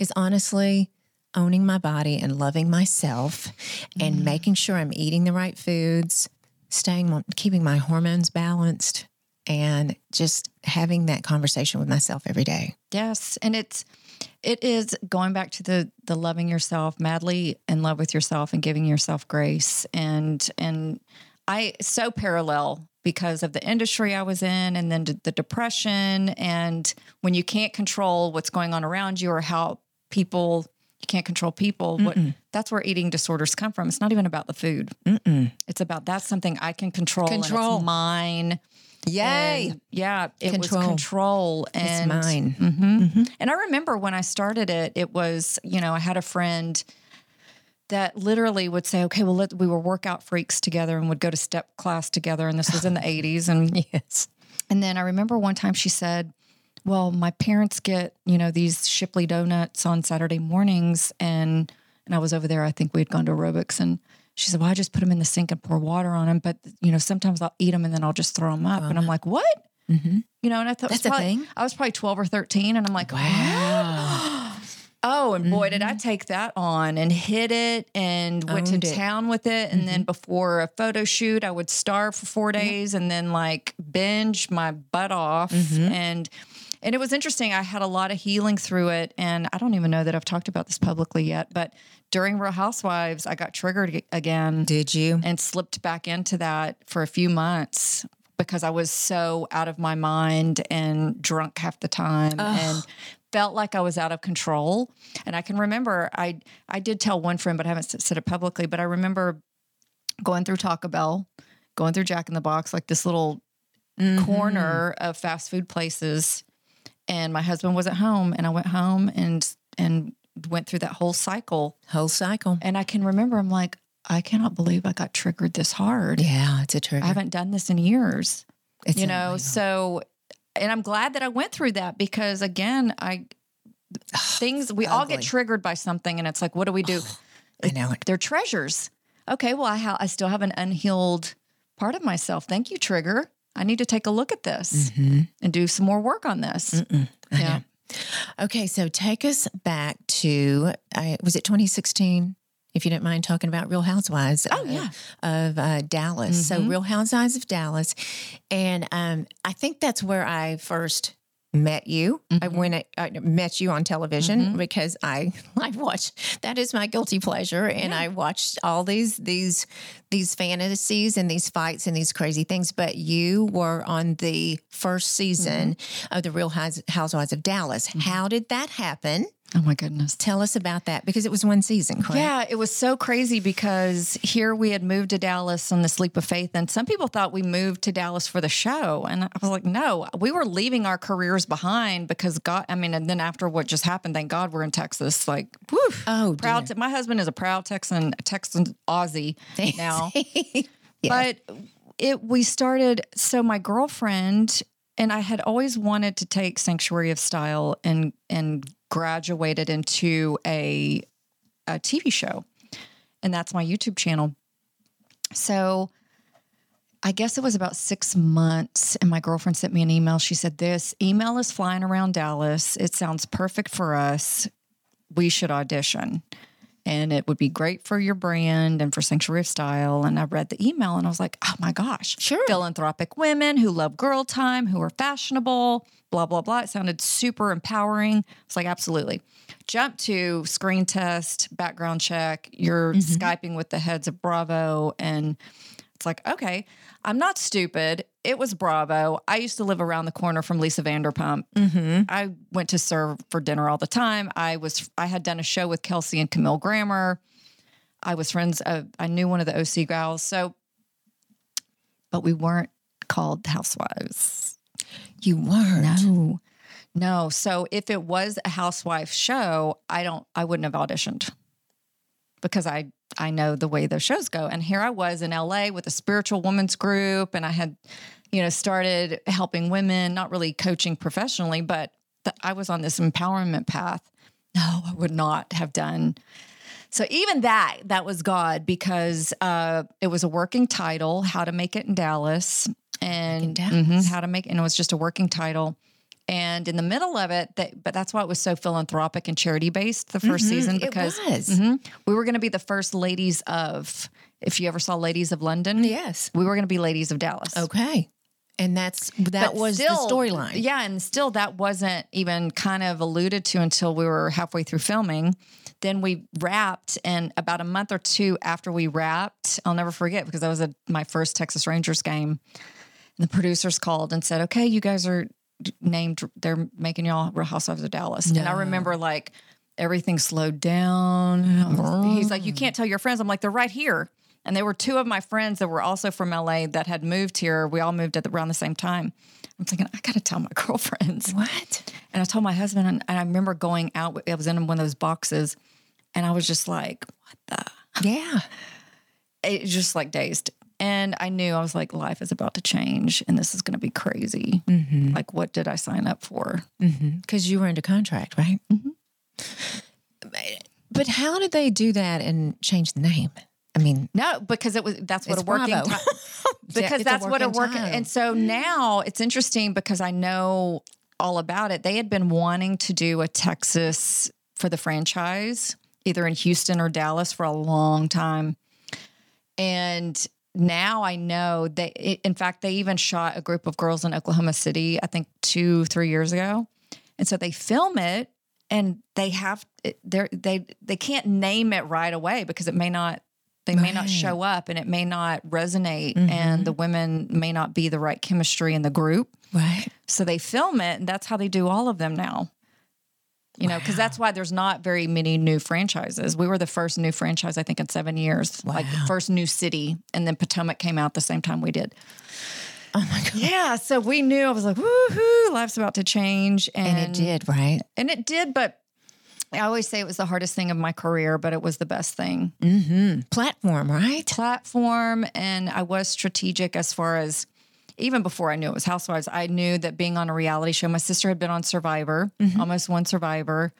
is honestly owning my body and loving myself and making sure I'm eating the right foods, staying keeping my hormones balanced and just having that conversation with myself every day. Yes, and it's it is going back to the the loving yourself, madly in love with yourself, and giving yourself grace. And and I so parallel because of the industry I was in, and then the depression, and when you can't control what's going on around you or how people you can't control people. What that's where eating disorders come from. It's not even about the food. It's about that's something I can control. and Control. it's mine. Yay. And, yeah, it Control. was control. it's And mine. hmm And I remember when I started it, it was, you know, I had a friend that literally would say, okay, well, let, we were workout freaks together and would go to step class together. And this was in the 80s. And, (laughs) Yes. and then I remember one time she said, well, my parents get, you know, these Shipley donuts on Saturday mornings. And, and I was over there, I think we had gone to aerobics and she said, well, I just put them in the sink and pour water on them. But, you know, sometimes I'll eat them and then I'll just throw them up. And I'm like, what? Mhm. You know, and I thought That's a thing? I was probably 12 or 13. And I'm like, Wow. (gasps) Oh, and boy, did I mm-hmm. take that on and hit it and went Owned to it. town with it. And then mm-hmm. before a photo shoot, I would starve for four days and then like binge my butt off. Mm-hmm. And and it was interesting. I had a lot of healing through it. And I don't even know that I've talked about this publicly yet, but during Real Housewives, I got triggered again Did you? and slipped back into that for a few months because I was so out of my mind and drunk half the time and felt like I was out of control. And I can remember I I did tell one friend, but I haven't said it publicly. But I remember going through Taco Bell, going through Jack in the Box, like this little mm-hmm. corner of fast food places. And my husband was at home, and I went home and and went through that whole cycle. Whole cycle. And I can remember, I'm like, I cannot believe I got triggered this hard. Yeah, it's a trigger. I haven't done this in years, It's you know? So, and I'm glad that I went through that because again, I, things, we all get triggered by something and it's like, what do we do? I know it. They're treasures. Okay. Well, I, ha- I still have an unhealed part of myself. Thank you, trigger. I need to take a look at this Mhm. and do some more work on this. Mm-mm. Yeah. (laughs) Okay, so take us back to uh, was it 2016? if you didn't mind talking about Real Housewives. Oh, of- yeah. of uh, Dallas. So Real Housewives of Dallas, and um, I think that's where I first met you. I mm-hmm. went I, I met you on television mm-hmm. because I (laughs) I watched that is my guilty pleasure, and I watched all these these these fantasies and these fights and these crazy things. But you were on the first season mm-hmm. of the Real Housewives of Dallas. How did that happen? Oh my goodness. Tell us about that because it was one season, correct? Yeah, it was so crazy because here we had moved to Dallas on this leap of faith, and some people thought we moved to Dallas for the show, and I was like, no, we were leaving our careers behind because God. I mean, and then after what just happened, thank God we're in Texas. Like, Oh, proud. dear. my husband is a proud Texan, Texan Aussie now. (laughs) Yes. But it we started so my girlfriend and I had always wanted to take Sanctuary of Style and and graduated into a a TV show. And that's my YouTube channel. So I guess it was about six months, and my girlfriend sent me an email. She said, This email is flying around Dallas. It sounds perfect for us. We should audition and it would be great for your brand and for Sanctuary of Style. And I read the email and I was like, oh my gosh, Sure. Philanthropic women who love girl time, who are fashionable, blah, blah, blah. It sounded super empowering. It's like, absolutely. Jump to screen test, background check. You're mm-hmm. Skyping with the heads of Bravo. And it's like, okay, I'm not stupid. It was Bravo. I used to live around the corner from Lisa Vanderpump. I went to SUR for dinner all the time. I was I had done a show with Kelsey and Camille Grammer. I was friends. Uh, I knew one of the OC gals. So, but we weren't called housewives. You weren't. No, no. So if it was a housewife show, I don't. I wouldn't have auditioned because I I know the way those shows go. And here I was in LA with a spiritual women's group, and I had, you know, started helping women, not really coaching professionally, but I was on this empowerment path. No, I would not have done. So even that, that was God because uh, it was a working title, How to Make It in Dallas, and Dallas. mhm, How to Make, and it was just a working title. And in the middle of it, that, but that's why it was so philanthropic and charity based the 1st season it because was. Mhm. we were going to be the first ladies of. If you ever saw Ladies of London, Yes. we were going to be ladies of Dallas. Okay. And that's that But was still- the storyline. Yeah, and still that wasn't even kind of alluded to until we were halfway through filming. Then we wrapped, and about a month or two after we wrapped, I'll never forget because that was a, my first Texas Rangers game. And the producers called and said, "Okay, you guys are named. They're making y'all Real Housewives of Dallas." And I remember like everything slowed down. He's like, "You can't tell your friends." I'm like, "They're right here." And there were two of my friends that were also from LA that had moved here. We all moved at the, around the same time. I'm thinking, I got to tell my (laughs) girlfriends. What? And I told my husband, and, and I remember going out. I was in one of those boxes, and I was just like, "What the?" Yeah. It just like dazed. And I knew I was like, life is about to change, and this is going to be crazy. Mm-hmm. Like, what did I sign up for? Mm-hmm. Because you were under contract, right? Mm-hmm. But how did they do that and change the name? I mean, No, because it was that's what a working Bravo. time. (laughs) Yeah, because it's a that's what a working. And so now it's interesting because I know all about it. They had been wanting to do a Texas for the franchise, either in Houston or Dallas, for a long time, and now I know they. In fact, they even shot a group of girls in Oklahoma City. I think two, three years ago, and so they film it. And they have they they they can't name it right away because it may not they may not show up and it may not resonate and the mm-hmm. women may not be the right chemistry in the group. right. So they film it and that's how they do all of them now. You know, because that's why there's not very many new franchises. We were the first new franchise, I think, in seven years, like the first new city. And then Potomac came out the same time we did. Oh my God. Yeah. So we knew I was like, woohoo, life's about to change. And, And it did, right? And it did, but I always say it was the hardest thing of my career, but it was the best thing. Mm-hmm. Platform, right? platform and I was strategic as far as even before I knew it was Housewives, I knew that being on a reality show, my sister had been on Survivor, almost one Survivor,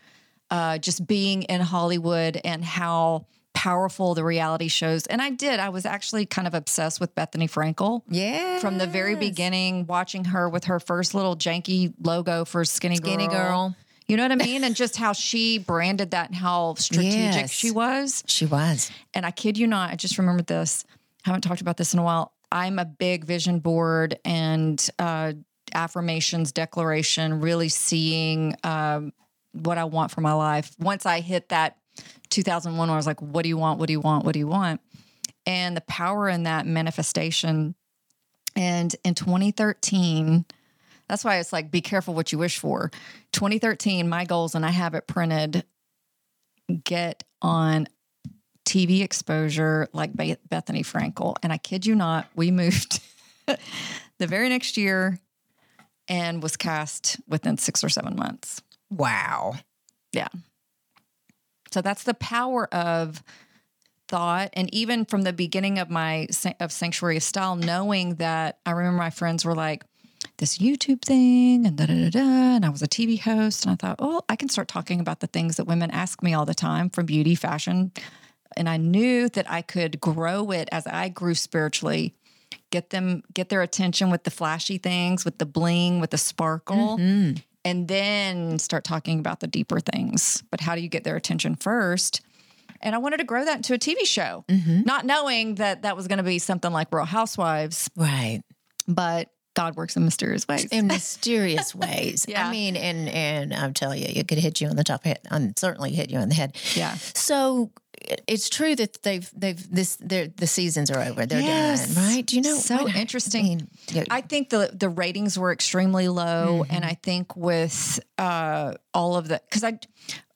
uh, just being in Hollywood and how powerful the reality shows. And I did. I was actually kind of obsessed with Bethenny Frankel. Yeah. From the very beginning, watching her with her first little janky logo for Skinny Girl. Skinny Girl. You know what I mean? and just how she branded that and how strategic Yes. she was. She was. And I kid you not, I just remembered this. haven't talked about this in a while. I'm a big vision board and uh, affirmations declaration, really seeing um, what I want for my life. Once I hit that 2001, where I was like, what do you want? What do you want? What do you want? And the power in that manifestation. And in 2013, that's why it's like, be careful what you wish for. 2013, my goals, and I have it printed get on TV exposure like Be- Bethenny Frankel. And I kid you not, we (laughs) moved the very next year and was cast within six or seven months. Wow. Yeah. So that's the power of thought and even from the beginning of my of sanctuary of style knowing that I remember my friends were like this YouTube thing and da da da da and I was a TV host and I thought, "Oh, I can start talking about the things that women ask me all the time from beauty, fashion." And I knew that I could grow it as I grew spiritually get them get their attention with the flashy things with the bling with the sparkle mm-hmm. and then start talking about the deeper things but how do you get their attention first and i wanted to grow that into a tv show mm-hmm. not knowing that that was going to be something like real housewives Right. but god works in mysterious ways In (laughs) mysterious ways. Yeah. I mean, and and I'm telling you, it could hit you on the top of head, and um, certainly hit you on the head. Yeah. So it's true that they've they've this the seasons are over. They're Yes. done, right? Do you know? So interesting. I mean, yeah, I think the the ratings were extremely low, and I think with uh, all of the because I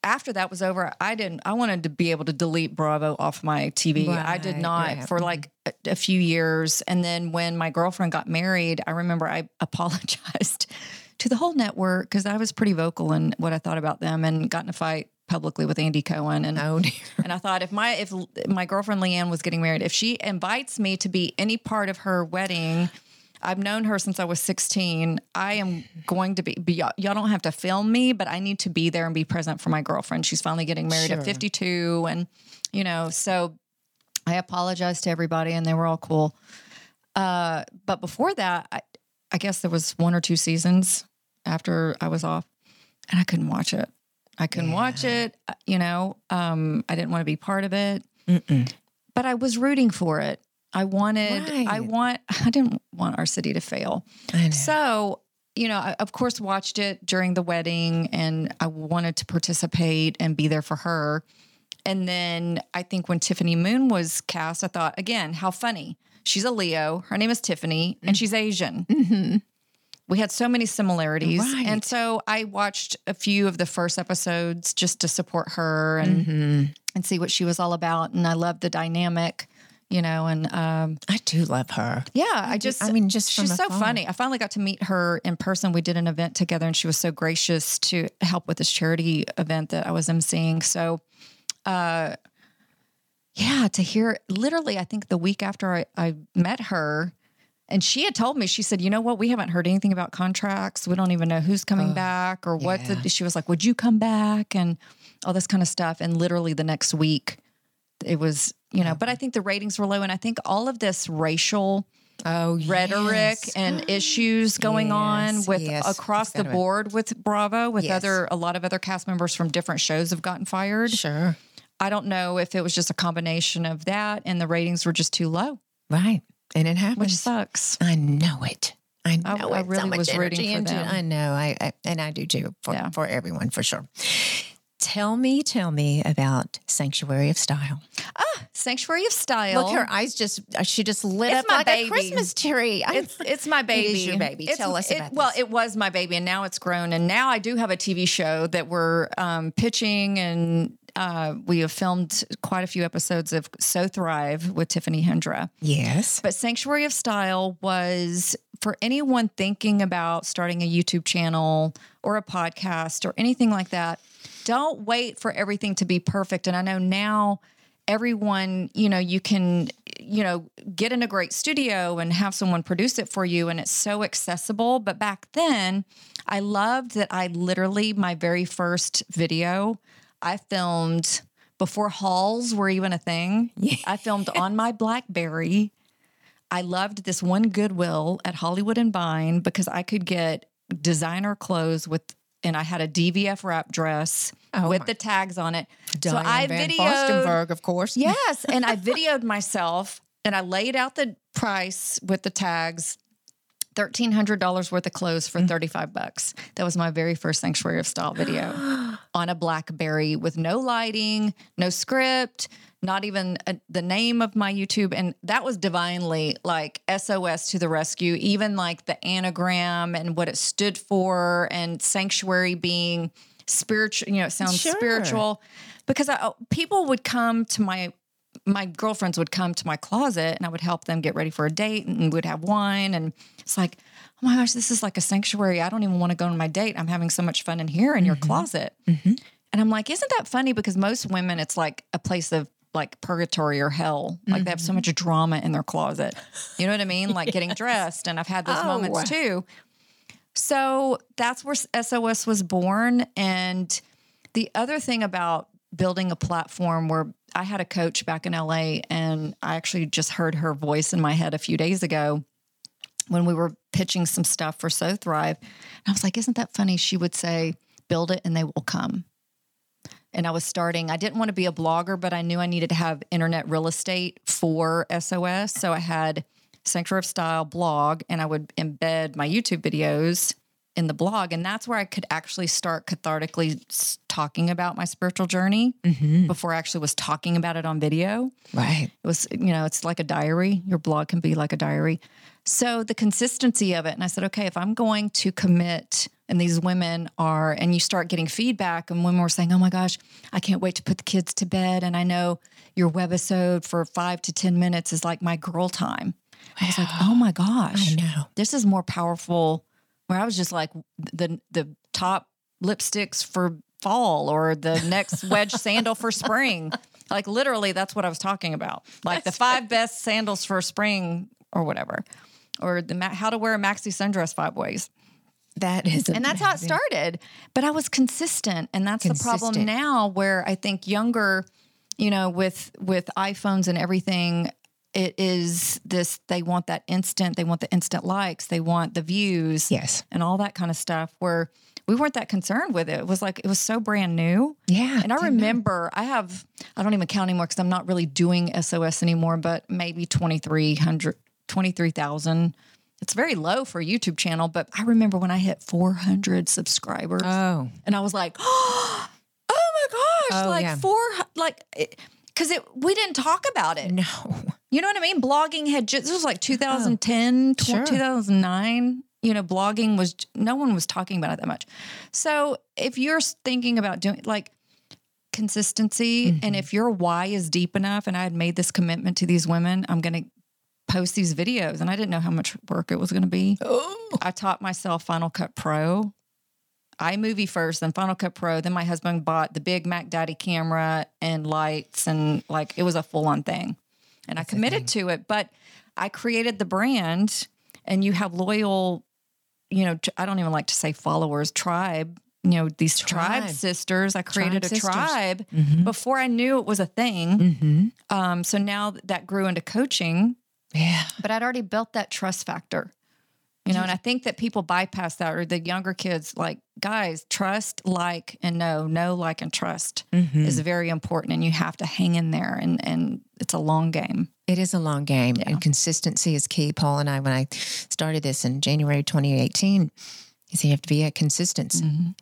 after that was over, I didn't. I wanted to be able to delete Bravo off my TV. I did not right. for like a, a few years, and then when my girlfriend got married, I remember I (laughs) apologized to the whole network because I was pretty vocal in what I thought about them, and got in a fight publicly with Andy Cohen and oh (laughs) and I thought if my if my girlfriend Leanne was getting married, if she invites me to be any part of her wedding, I've known her since I was 16. I am going to be, be y'all y'all don't have to film me, but I need to be there and be present for my girlfriend. She's finally getting married Sure. at 52 and you know, so I apologized to everybody and they were all cool. Uh, but before that, I, I guess there was one or two seasons after I was off and I couldn't watch it. I couldn't watch it. uh, You know, um, I didn't want to be part of it, but I was rooting for it. I wanted, I want, (laughs) I didn't want our city to fail. So, you know, I of course watched it during the wedding and I wanted to participate and be there for her. And then I think when Tiffany Moon was cast, I thought, again, how funny. She's a Leo. Her name is Tiffany and she's Asian. We had so many similarities. Right. And so I watched a few of the first episodes just to support her and, and see what she was all about. And I loved the dynamic, you know, and um, I do love her. yeah, I just, I mean, just she's so funny. I finally got to meet her in person. We did an event together, and she was so gracious to help with this charity event that I was emceeing. So, uh, yeah, to hear literally, I think the week after I, I met her, and she had told me, she said, "You know what? We haven't heard anything about contracts. We don't even know who's coming back or what." yeah. The, she was like, "Would you come back?" and all this kind of stuff. And literally the next week, it was you know. But I think the ratings were low, and I think all of this racial Oh, rhetoric yes. and issues going on with yes. across the board with Bravo with Yes. other a lot of other cast members from different shows have gotten fired. Sure. I don't know if it was just a combination of that and the ratings were just too low, Right. And it happens, which sucks. I know it. I know I- I really so was rooting for them. I know. I, I and I do too for Yeah. for everyone for sure. Tell me, tell me about Sanctuary of Style. Ah, Sanctuary of Style. Look, her eyes just uh, she just lit It's up my like baby. a Christmas tree. It's (laughs) it's my baby. It is your baby. It's- Tell us it- about Well, it was my baby, and now it's grown. And now I do have a TV show that we're um, pitching, and uh, we have filmed quite a few episodes of So Thrive with Tiffany Hendra. yes. But Sanctuary of Style was for anyone thinking about starting a YouTube channel or a podcast or anything like that. Don't wait for everything to be perfect. And I know now everyone, you know, you can, you know, get in a great studio and have someone produce it for you and it's so accessible. But back then, I loved that I literally, my very first video, I filmed before halls were even a thing. I filmed on my Blackberry. I loved this one Goodwill at Hollywood and Vine because I could get designer clothes with and I had a DVF wrap dress Oh with the tags on it. so Diane I Van videoed. Of course. Yes, and I (laughs) videoed myself and I laid out the price with the tags. Thirteen hundred dollars worth of clothes Mm. for thirty five bucks. That was my very first Sanctuary of Style video (gasps) (gasps) (gasps) on a BlackBerry with no lighting, no script, not even a, the name of my YouTube, and that was divinely like SOS to the rescue. Even like the anagram and what it stood for, and sanctuary being spiritual. You know, it sounds Sure. spiritual because I, oh, people would come to my my girlfriends would come to my closet and I would help them get ready for a date and we'd have wine and it's like, oh my gosh, this is like a sanctuary. I don't even want to go on my date. I'm having so much fun in here in your mm-hmm. closet. Mm-hmm. And I'm like, isn't that funny? Because most women, it's like a place of like purgatory or hell. Like they have so mm-hmm. much drama in their closet. You know what I mean? Like (laughs) getting dressed. And I've had those Oh. moments too. So that's where SOS was born. And the other thing about building a platform where I had a coach back in LA and I actually just heard her voice in my head a few days ago when we were pitching some stuff for So Thrive. And I was like, isn't that funny? She would say, build it and they will come. And I was starting, I didn't want to be a blogger, but I knew I needed to have internet real estate for SOS. So I had Sanctuary of Style blog and I would embed my YouTube videos in the blog. And that's where I could actually start cathartically talking about my spiritual journey mm-hmm. before I actually was talking about it on video. Right. It was, you know, it's like a diary. Your blog can be like a diary. So the consistency of it. And I said, okay, if I'm going to commit, and these women are, and you start getting feedback, and women were saying, oh my gosh, I can't wait to put the kids to bed. And I know your webisode for five to 10 minutes is like my girl time. I was like, oh my gosh, I know. this is more powerful. Where I was just like the the top lipsticks for fall or the next (laughs) wedge sandal for spring. Like literally, that's what I was talking about. Like the five best sandals for spring or whatever, or the ma- how to wear a maxi sundress five ways. That is, And that's how it started. But I was consistent, and that's the problem now. Where I think younger, you know, with with iPhones and everything, it is this. They want that instant. They want the instant likes. They want the views. Yes. and all that kind of stuff. Where we weren't that concerned with it. It was like it was so brand new. Yeah. And I remember I have, I don't even count anymore because I'm not really doing SOS anymore, but maybe 2,300, 23,000. It's very low for a YouTube channel, but I remember when I hit 400 subscribers Oh, and I was like, (gasps) oh my gosh, Oh, like yeah. four, like, because it, we didn't talk about it. no. You know what I mean? Blogging had just, this was like 2010, Oh, Sure. 2009. You know, blogging was, no one was talking about it that much. So if you're thinking about doing like consistency Mm-hmm. and if your why is deep enough, and I had made this commitment to these women, I'm going to post these videos. And I didn't know how much work it was going to be. Oh. I taught myself Final Cut Pro. iMovie first, then Final Cut Pro. Then my husband bought the big Mac Daddy camera and lights, and like it was a full on thing. And I committed to it, but I created the brand, and you have loyal, you know, I don't even like to say followers, tribe. You know, these tribe, Tribe. sisters. I created Tribe a sisters. tribe Mhm. before I knew it was a thing. Mm-hmm. Um, so now that grew into coaching Yeah. but I'd already built that trust factor. You know, and I think that people bypass that or the younger kids like, guys, trust, like, and know, know, like, and trust Mhm. is very important. And you have to hang in there and and it's a long game. It is a long game, and consistency is key. Paul and I, when I started this in January 2018, he said you have to be a consistent.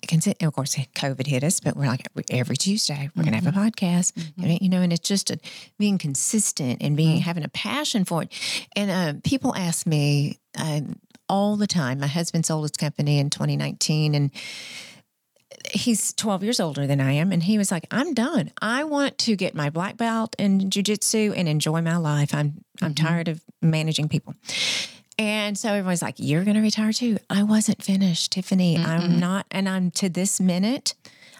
Consi- and of course, COVID hit us, but we're like every Tuesday we're going to have a podcast. And, You know, and it's just a, being consistent and being having a passion for it. And uh, people ask me um, all the time. My husband sold his company in 2019, and he's 12 years older than I am. And he was like, I'm done. I want to get my black belt in jujitsu and enjoy my life. I'm I'm mm-hmm. tired of managing people. And so everyone's like, You're gonna retire too. I wasn't finished, Tiffany. I'm not, and I'm to this minute,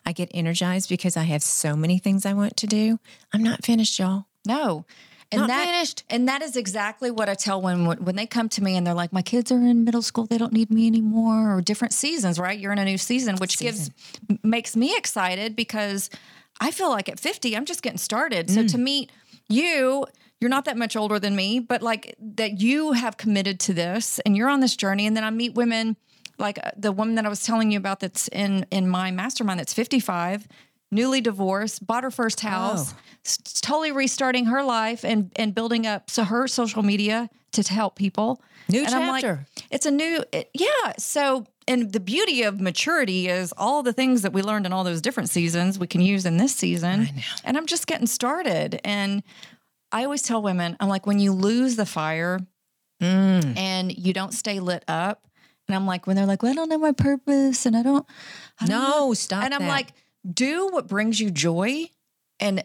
I get energized because I have so many things I want to do. I'm not finished, y'all. No. And Not that, finished. And that is exactly what I tell when when they come to me and they're like, my kids are in middle school, they don't need me anymore, or different seasons, right? You're in a new season, which gives makes me excited because I feel like at 50, I'm just getting started. So to meet you, you're not that much older than me, but like that you have committed to this and you're on this journey. And then I meet women like uh, the woman that I was telling you about that's in in my mastermind that's 55, newly divorced, bought her first house, Oh. s- totally restarting her life and and building up so her social media to, to help people. New and I'm like, chapter. it's a new it, yeah. So and the beauty of maturity is all the things that we learned in all those different seasons we can use in this season. And I'm just getting started. And I always tell women, I'm like, when you lose the fire Mm. and you don't stay lit up, and I'm like, when they're like, well, I don't know my purpose and I don't, I don't know. No, stop. And I'm that. like, do what brings you joy and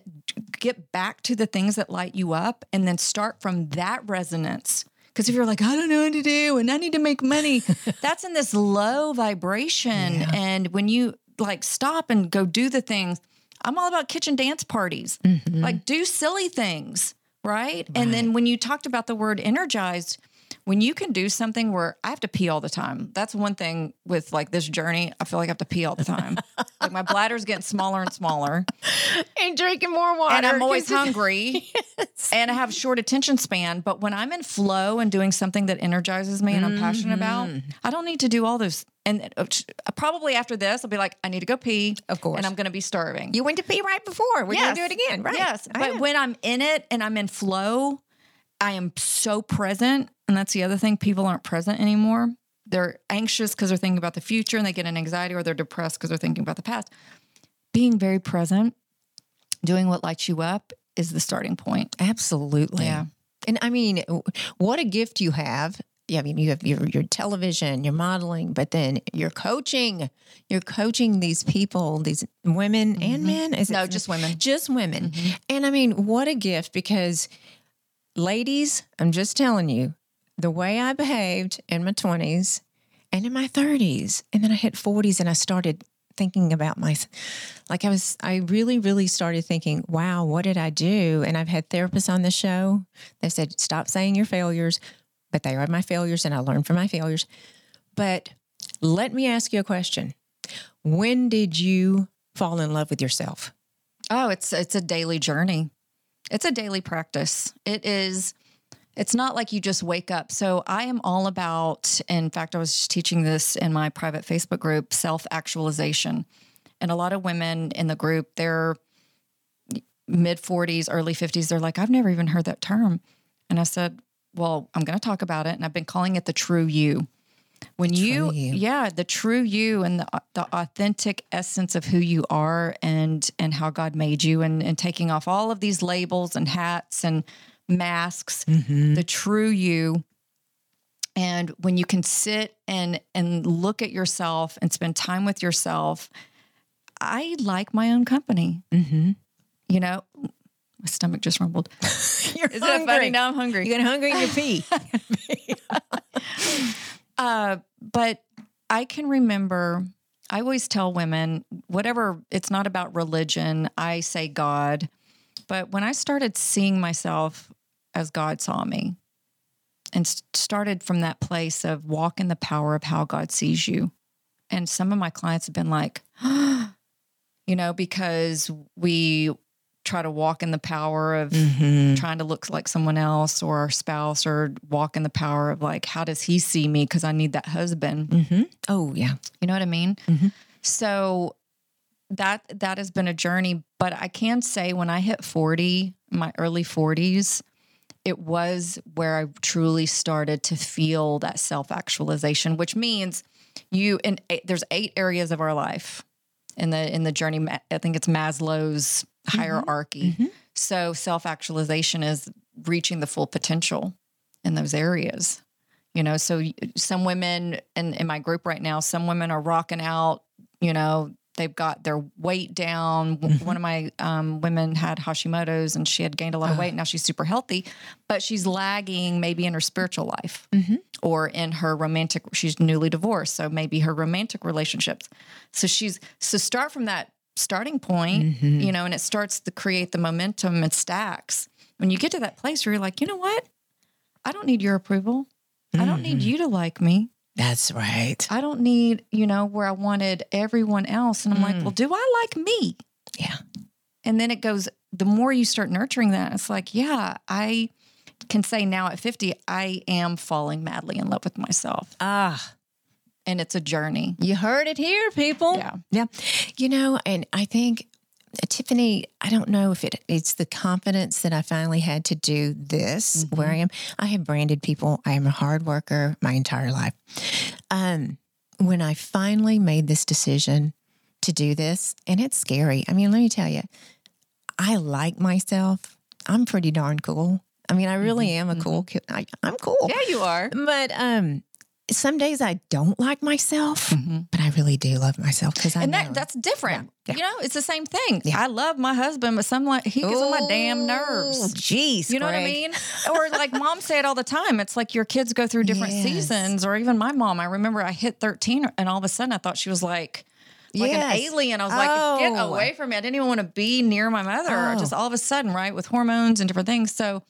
get back to the things that light you up and then start from that resonance. Because if you're like, I don't know what to do and I need to make money, (laughs) that's in this low vibration. And when you like stop and go do the things, I'm all about kitchen dance parties. Mm-hmm. Like do silly things, right? And then when you talked about the word energized, when you can do something where I have to pee all the time, that's one thing with like this journey. I feel like I have to pee all the time. (laughs) like my bladder's getting smaller and smaller, and drinking more water. and I'm always hungry, (laughs) and I have short attention span. But when I'm in flow and doing something that energizes me and I'm passionate about, Mm-hmm. I don't need to do all those. And uh, probably after this, I'll be like, I need to go pee, Of course. and I'm going to be starving. You went to pee right before. We're gonna do it again, right? Yes. But when I'm in it and I'm in flow, I am so present. And that's the other thing. People aren't present anymore. They're anxious because they're thinking about the future and they get an anxiety or they're depressed because they're thinking about the past. Being very present, doing what lights you up is the starting point. Absolutely. Yeah. And I mean, what a gift you have. Yeah, I mean, you have your your television, your modeling, but then you're coaching. You're coaching these people, these women and men. Is Mm-hmm. No, it just women. Just women. And I mean, what a gift because, ladies, I'm just telling you, the way I behaved in my 20s and in my 30s, and then I hit 40s and I started thinking about my like I was I really really started thinking, wow, what did I do? And I've had therapists on the show. They said stop saying your failures, but they are my failures and I learned from my failures. But let me ask you a question. When did you fall in love with yourself? Oh, it's it's a daily journey. It's a daily practice. It is it's not like you just wake up. So I am all about in fact I was teaching this in my private Facebook group, self-actualization. And a lot of women in the group, they're mid 40s, early 50s, they're like, I've never even heard that term. And I said, Well, I'm going to talk about it. And I've been calling it the true you. When you, you. yeah, the true you and the, the authentic essence of who you are and and how God made you, and and taking off all of these labels and hats and masks, the true you. And when you can sit and and look at yourself and spend time with yourself, I like my own company. Mm-hmm. You know, my stomach just rumbled. (laughs) You're Isn't funny? Now I'm hungry. You get hungry and you pee. (laughs) (laughs) Uh, but I can remember, I always tell women, whatever, it's not about religion. I say God. But when I started seeing myself as God saw me and started from that place of walk in the power of how God sees you. And some of my clients have been like, (gasps) you know, because we try to walk in the power of Mm-hmm. trying to look like someone else or our spouse or walk in the power of like, how does he see me? Because I need that husband. Mm-hmm. Oh yeah. You know what I mean? Mhm. So that that has been a journey. But I can say when I hit 40, my early 40s, it was where I truly started to feel that self-actualization, which means you and there's eight areas of our life in the in the journey. I think it's Maslow's Mm-hmm. hierarchy. Mm-hmm. So self-actualization is reaching the full potential in those areas. You know, so some women in, in my group right now, some women are rocking out, you know, they've got their weight down. W- mm-hmm. One of my um, women had Hashimoto's and she had gained a lot of weight. Ah. Now she's super healthy, but she's lagging maybe in her spiritual life or in her romantic, she's newly divorced. So maybe her romantic relationships. So she's, so start from that starting point, mm-hmm. you know, and it starts to create the momentum and stacks. When you get to that place where you're like, you know what? I don't need your approval. I don't need mm-hmm. you to like me. That's right. I don't need, you know, where I wanted everyone else. And I'm like, mm. well, do I like me? Yeah. And then it goes, the more you start nurturing that, it's like, yeah, I can say now at 50, I am falling madly in love with myself. Ah, and it's a journey. You heard it here, people. Yeah. Yeah. You know, and I think uh, Tiffany, I don't know if it it's the confidence that I finally had to do this where I am. I have branded people. I am a hard worker my entire life. Um, when I finally made this decision to do this, and it's scary. I mean, let me tell you, I like myself. I'm pretty darn cool. I mean, I really am a cool kid. I, I'm cool. Yeah, you are. But um, some days I don't like myself, mm-hmm. but I really do love myself because I And that that's different. Yeah. You know, it's the same thing. Yeah. I love my husband, but some like he gets on my damn nerves. Jeez, You know what I mean? Or like (laughs) mom say it all the time. It's like your kids go through different Yes. seasons, or even my mom. I remember I hit 13 and all of a sudden I thought she was like like an alien. I was like, get Oh. away from me. I didn't even want to be near my mother. Oh. Just all of a sudden, right? With hormones and different things. So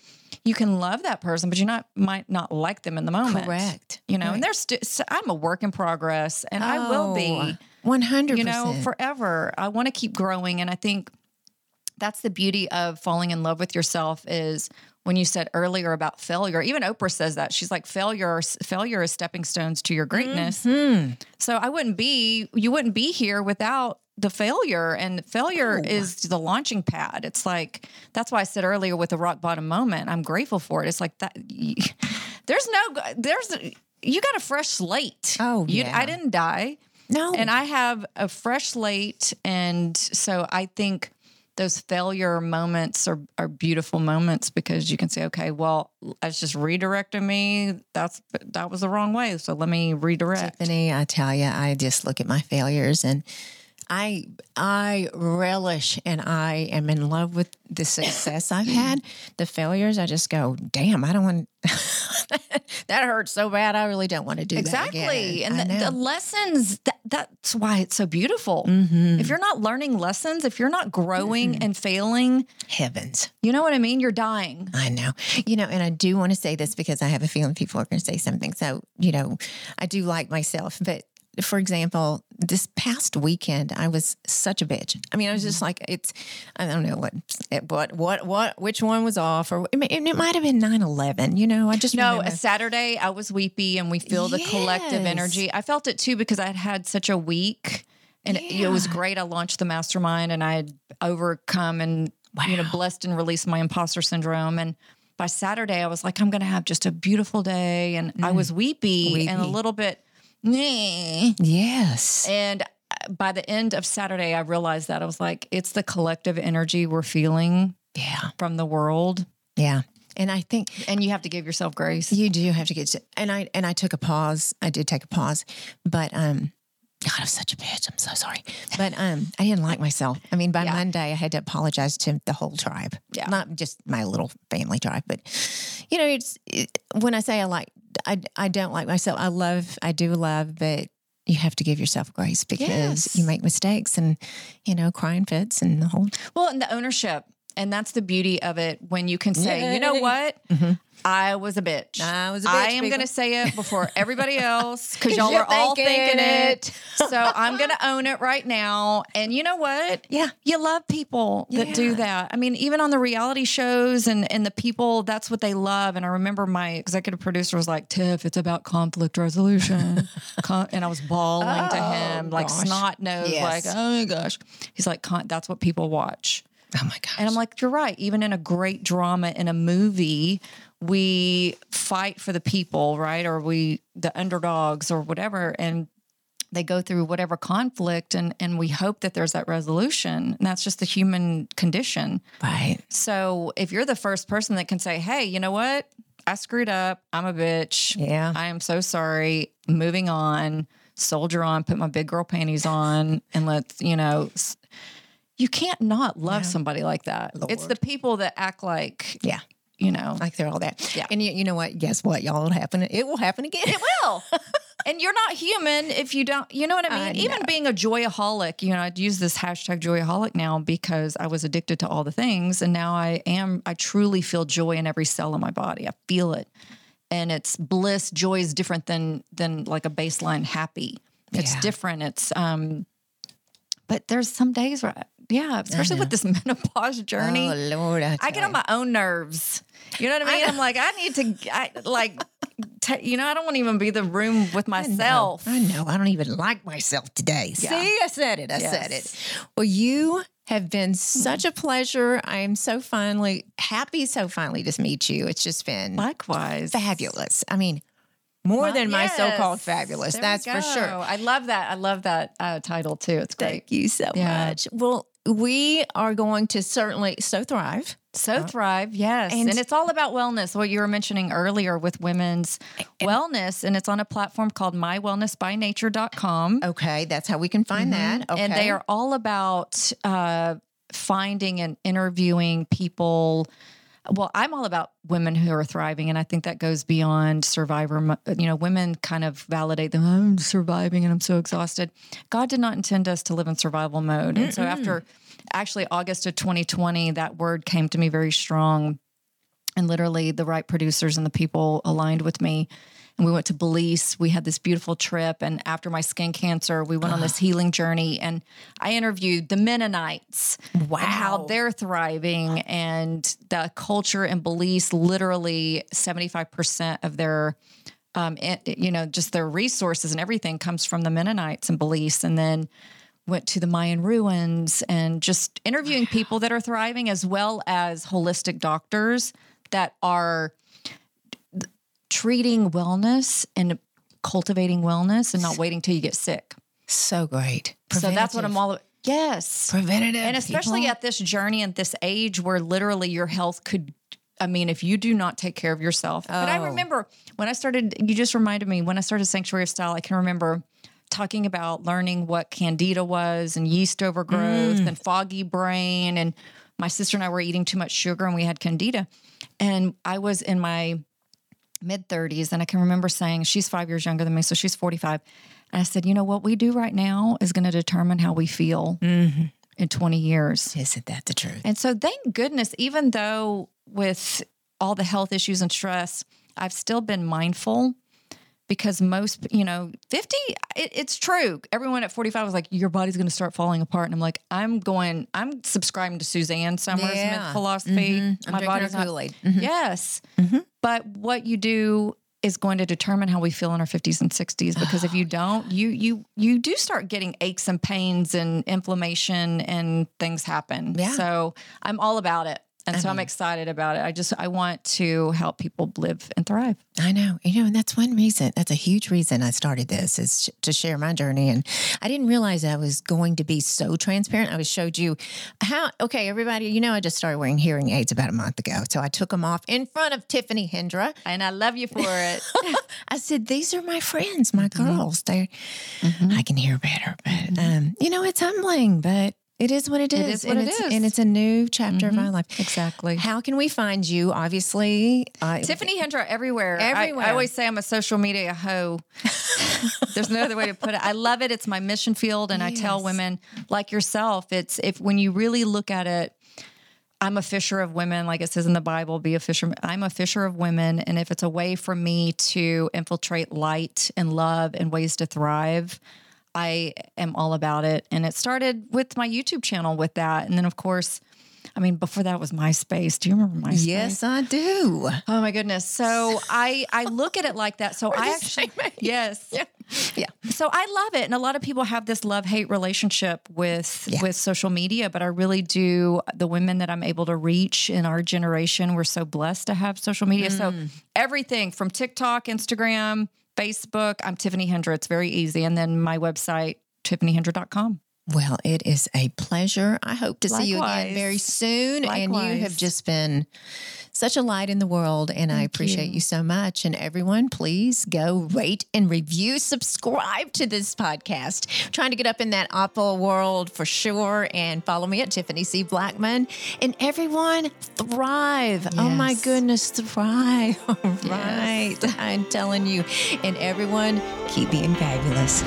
you can love that person, but you not might not like them in the moment. Correct. You know, Right. and there's st- so I'm a work in progress and I will be one hundred. you know, forever. I want to keep growing. And I think that's the beauty of falling in love with yourself is when you said earlier about failure, even Oprah says that. She's like, failure, failure is stepping stones to your greatness. Mm-hmm. So I wouldn't be, you wouldn't be here without the failure. And failure oh. is the launching pad. It's like, that's why I said earlier with the rock bottom moment, I'm grateful for it. It's like that. (laughs) There's no, there's, you got a fresh slate. Oh, You- yeah. I didn't die. no, And I have a fresh slate. And so I think those failure moments are, are beautiful moments because you can say, okay, well, it's just redirecting me. That's that was the wrong way. So let me redirect. Tiffany, I tell you, I just look at my failures and I I relish and I am in love with the success I've had. The failures, I just go, damn, I don't want (laughs) that hurts so bad. I really don't want to do Exactly. that again. And the, the lessons that that's why it's so beautiful. Mhm. If you're not learning lessons, if you're not growing and failing, heavens. you know what I mean? You're dying. I know. You know, and I do want to say this because I have a feeling people are going to say something. So, you know, I do like myself. But for example, this past weekend, I was such a bitch. I mean, I was just Mm-hmm. like, it's, I don't know what, what, what, what, which one was off or it, it might have been 9 11. You know, I just No, remember- a Saturday I was weepy and we feel the collective energy. I felt it too because I had had such a week and it, it was great. I launched the mastermind and I had overcome and you know blessed and released my imposter syndrome and by Saturday I was like I'm going to have just a beautiful day and I was weepy, and a Mm. Little bit. Yes. and uh, by the end of Saturday I realized that I was like it's the collective energy we're feeling Yeah. from the world Yeah. And I think and you have to give yourself grace. You do have to get to, and I and I took a pause. I did take a pause, but um, God, I was such a bitch. I'm so sorry, but um, I didn't like myself. I mean, by Yeah. Monday, I had to apologize to the whole tribe. Yeah. not just my little family tribe, but you know, it's it, when I say I like, I I don't like myself. I love, I do love, but you have to give yourself grace because Yes. you make mistakes and you know, crying fits and the whole. Well, and the ownership. And that's the beauty of it when you can say, you know Yay. what? Mhm. I was a bitch. I was a I bitch, I am people. going to say it before everybody else because y'all you're all thinking thinking it. it. So I'm going to own it right now. And you know what? Yeah. You love people that do that. I mean, even on the reality shows and, and the people, that's what they love. And I remember my executive producer was like, Tiff, it's about conflict resolution. (laughs) Con- and I was bawling to Oh, him, like gosh. snot nose, Yes. like, oh my gosh. He's like, "Con- that's what people watch. Oh my gosh. And I'm like, you're right. Even in a great drama in a movie, we fight for the people, right? Or we the underdogs or whatever. And they go through whatever conflict and and we hope that there's that resolution. And that's just the human condition. right. So if you're the first person that can say, Hey, you know what? I screwed up. I'm a bitch. Yeah. I am so sorry. Moving on, soldier on, put my big girl panties on, and let's, you know, you can't not love somebody like that. It's the people that act like, Yeah. you know, Like they're all that. Yeah. And you, you know what? Guess what? Y'all, it'll happen. It will happen again. it will. (laughs) and you're not human if you don't, you know what I mean? I Even know. being a joyaholic, you know, I'd use this hashtag joyaholic now because I was addicted to all the things. And now I am, I truly feel joy in every cell of my body. I feel it. And it's bliss. Joy is different than, than like a baseline happy. It's Yeah. different. It's, um, but there's some days where, yeah, especially with this (laughs) menopause journey. Oh Lord, I, I get on my own nerves. You know what I mean? I'm like, I need to, I, like, (laughs) te- you know, I don't want to even be the room with myself. I know. I don't even like myself today. Yeah. See, I said it. I said it. Well, you have been such a (laughs) pleasure. I am so finally happy, so finally to meet you. It's just been Likewise. fabulous. I mean, more than my so-called fabulous. There That's for sure. I love that. I love that uh, title too. It's great. Thank you so Yeah. much. Well, we are going to certainly so thrive. So thrive, yes. And- And, it's all about wellness, what you were mentioning earlier with women's wellness. And it's on a platform called mywellnessbynature.com. Okay, that's how we can find that. Okay. Mm-hmm. And they are all about uh, finding and interviewing people. Well, I'm all about women who are thriving, and I think that goes beyond survivor. You know, women kind of validate them. Oh, I'm surviving, and I'm so exhausted. God did not intend us to live in survival mode, and so after actually August of 2020, that word came to me very strong, and literally the right producers and the people aligned with me. And we went to Belize. We had this beautiful trip. And after my skin cancer, we went on this (gasps) healing journey. And I interviewed the Mennonites Wow. and how they're thriving. And the culture in Belize, literally 75% of their, um, it- you know, just their resources and everything comes from the Mennonites in Belize. And then went to the Mayan ruins and just interviewing people that are thriving as well as holistic doctors that are treating wellness and cultivating wellness and not waiting till you get sick. so great. So that's what I'm all about. Yes. preventative. And especially people. at this journey and this age where literally your health could I mean, if you do not take care of yourself. But I Oh. remember when I started, you just reminded me when I started Sanctuary of Style, I can remember talking about learning what candida was and yeast overgrowth Mm. and foggy brain. And my sister and I were eating too much sugar and we had candida. And I was in my mid 30s. And I can remember saying, she's five years younger than me, so she's 45. And I said, you know, what we do right now is going to determine how we feel Mm-hmm. in 20 years. Isn't that the truth? And so, thank goodness, even though with all the health issues and stress, I've still been mindful because most, you know, 50, it, it's true. Everyone at 45 was like, your body's going to start falling apart. And I'm like, I'm going, I'm subscribing to Suzanne Somers' Yeah. myth philosophy. I'm My body's not. Mhm. Yes. But what you do is going to determine how we feel in our 50s and 60s because if you (sighs) don't you you you do start getting aches and pains and inflammation and things happen Yeah. so i'm all about it and so i'm excited about it i just i want to help people live and thrive I know, you know, and that's one reason. That's a huge reason I started this is to share my journey. And I didn't realize I was going to be so transparent. I was showed you how. Okay, everybody, you know, I just started wearing hearing aids about a month ago, so I took them off in front of Tiffany Hendra. and i love you for it (laughs) I said, "These are my friends, my girls. They, I can hear better, but um, you know, it's humbling, but it is what it is. It is what and it it's, is. and it's a new chapter of my life. exactly How can we find you? Obviously, uh, Tiffany Hendra everywhere. I- Everywhere. I, always say I'm a social media hoe. (laughs) There's no other way to put it. I love it. It's my mission field, and I tell women like yourself, it's if when you really look at it, I'm a fisher of women, like it says in the Bible, be a fisherman. I'm a fisher of women. And if it's a way for me to infiltrate light and love and ways to thrive, I am all about it. And it started with my YouTube channel with that. And then, of course, I mean, before that was MySpace. Do you remember MySpace? Yes, I do. Oh my goodness. So (laughs) I I look at it like that. So I actually yes. Yeah. Yeah. So I love it. And a lot of people have this love-hate relationship with Yeah. with social media, but I really do the women that I'm able to reach in our generation, we're so blessed to have social media. Mm. So everything from TikTok, Instagram, Facebook, I'm Tiffany Hendra. It's very easy. And then my website, tiffanyhendra.com. Well, it is a pleasure. I hope to see you again very soon. And you have just been such a light in the world, and I appreciate you. so much. And everyone, please go rate and review, subscribe to this podcast. trying to get up in that Apple world for sure. And follow me at Tiffany C. Blackman. And everyone, thrive. Oh my goodness, thrive. (laughs) All right. I'm telling you. And everyone, keep being fabulous.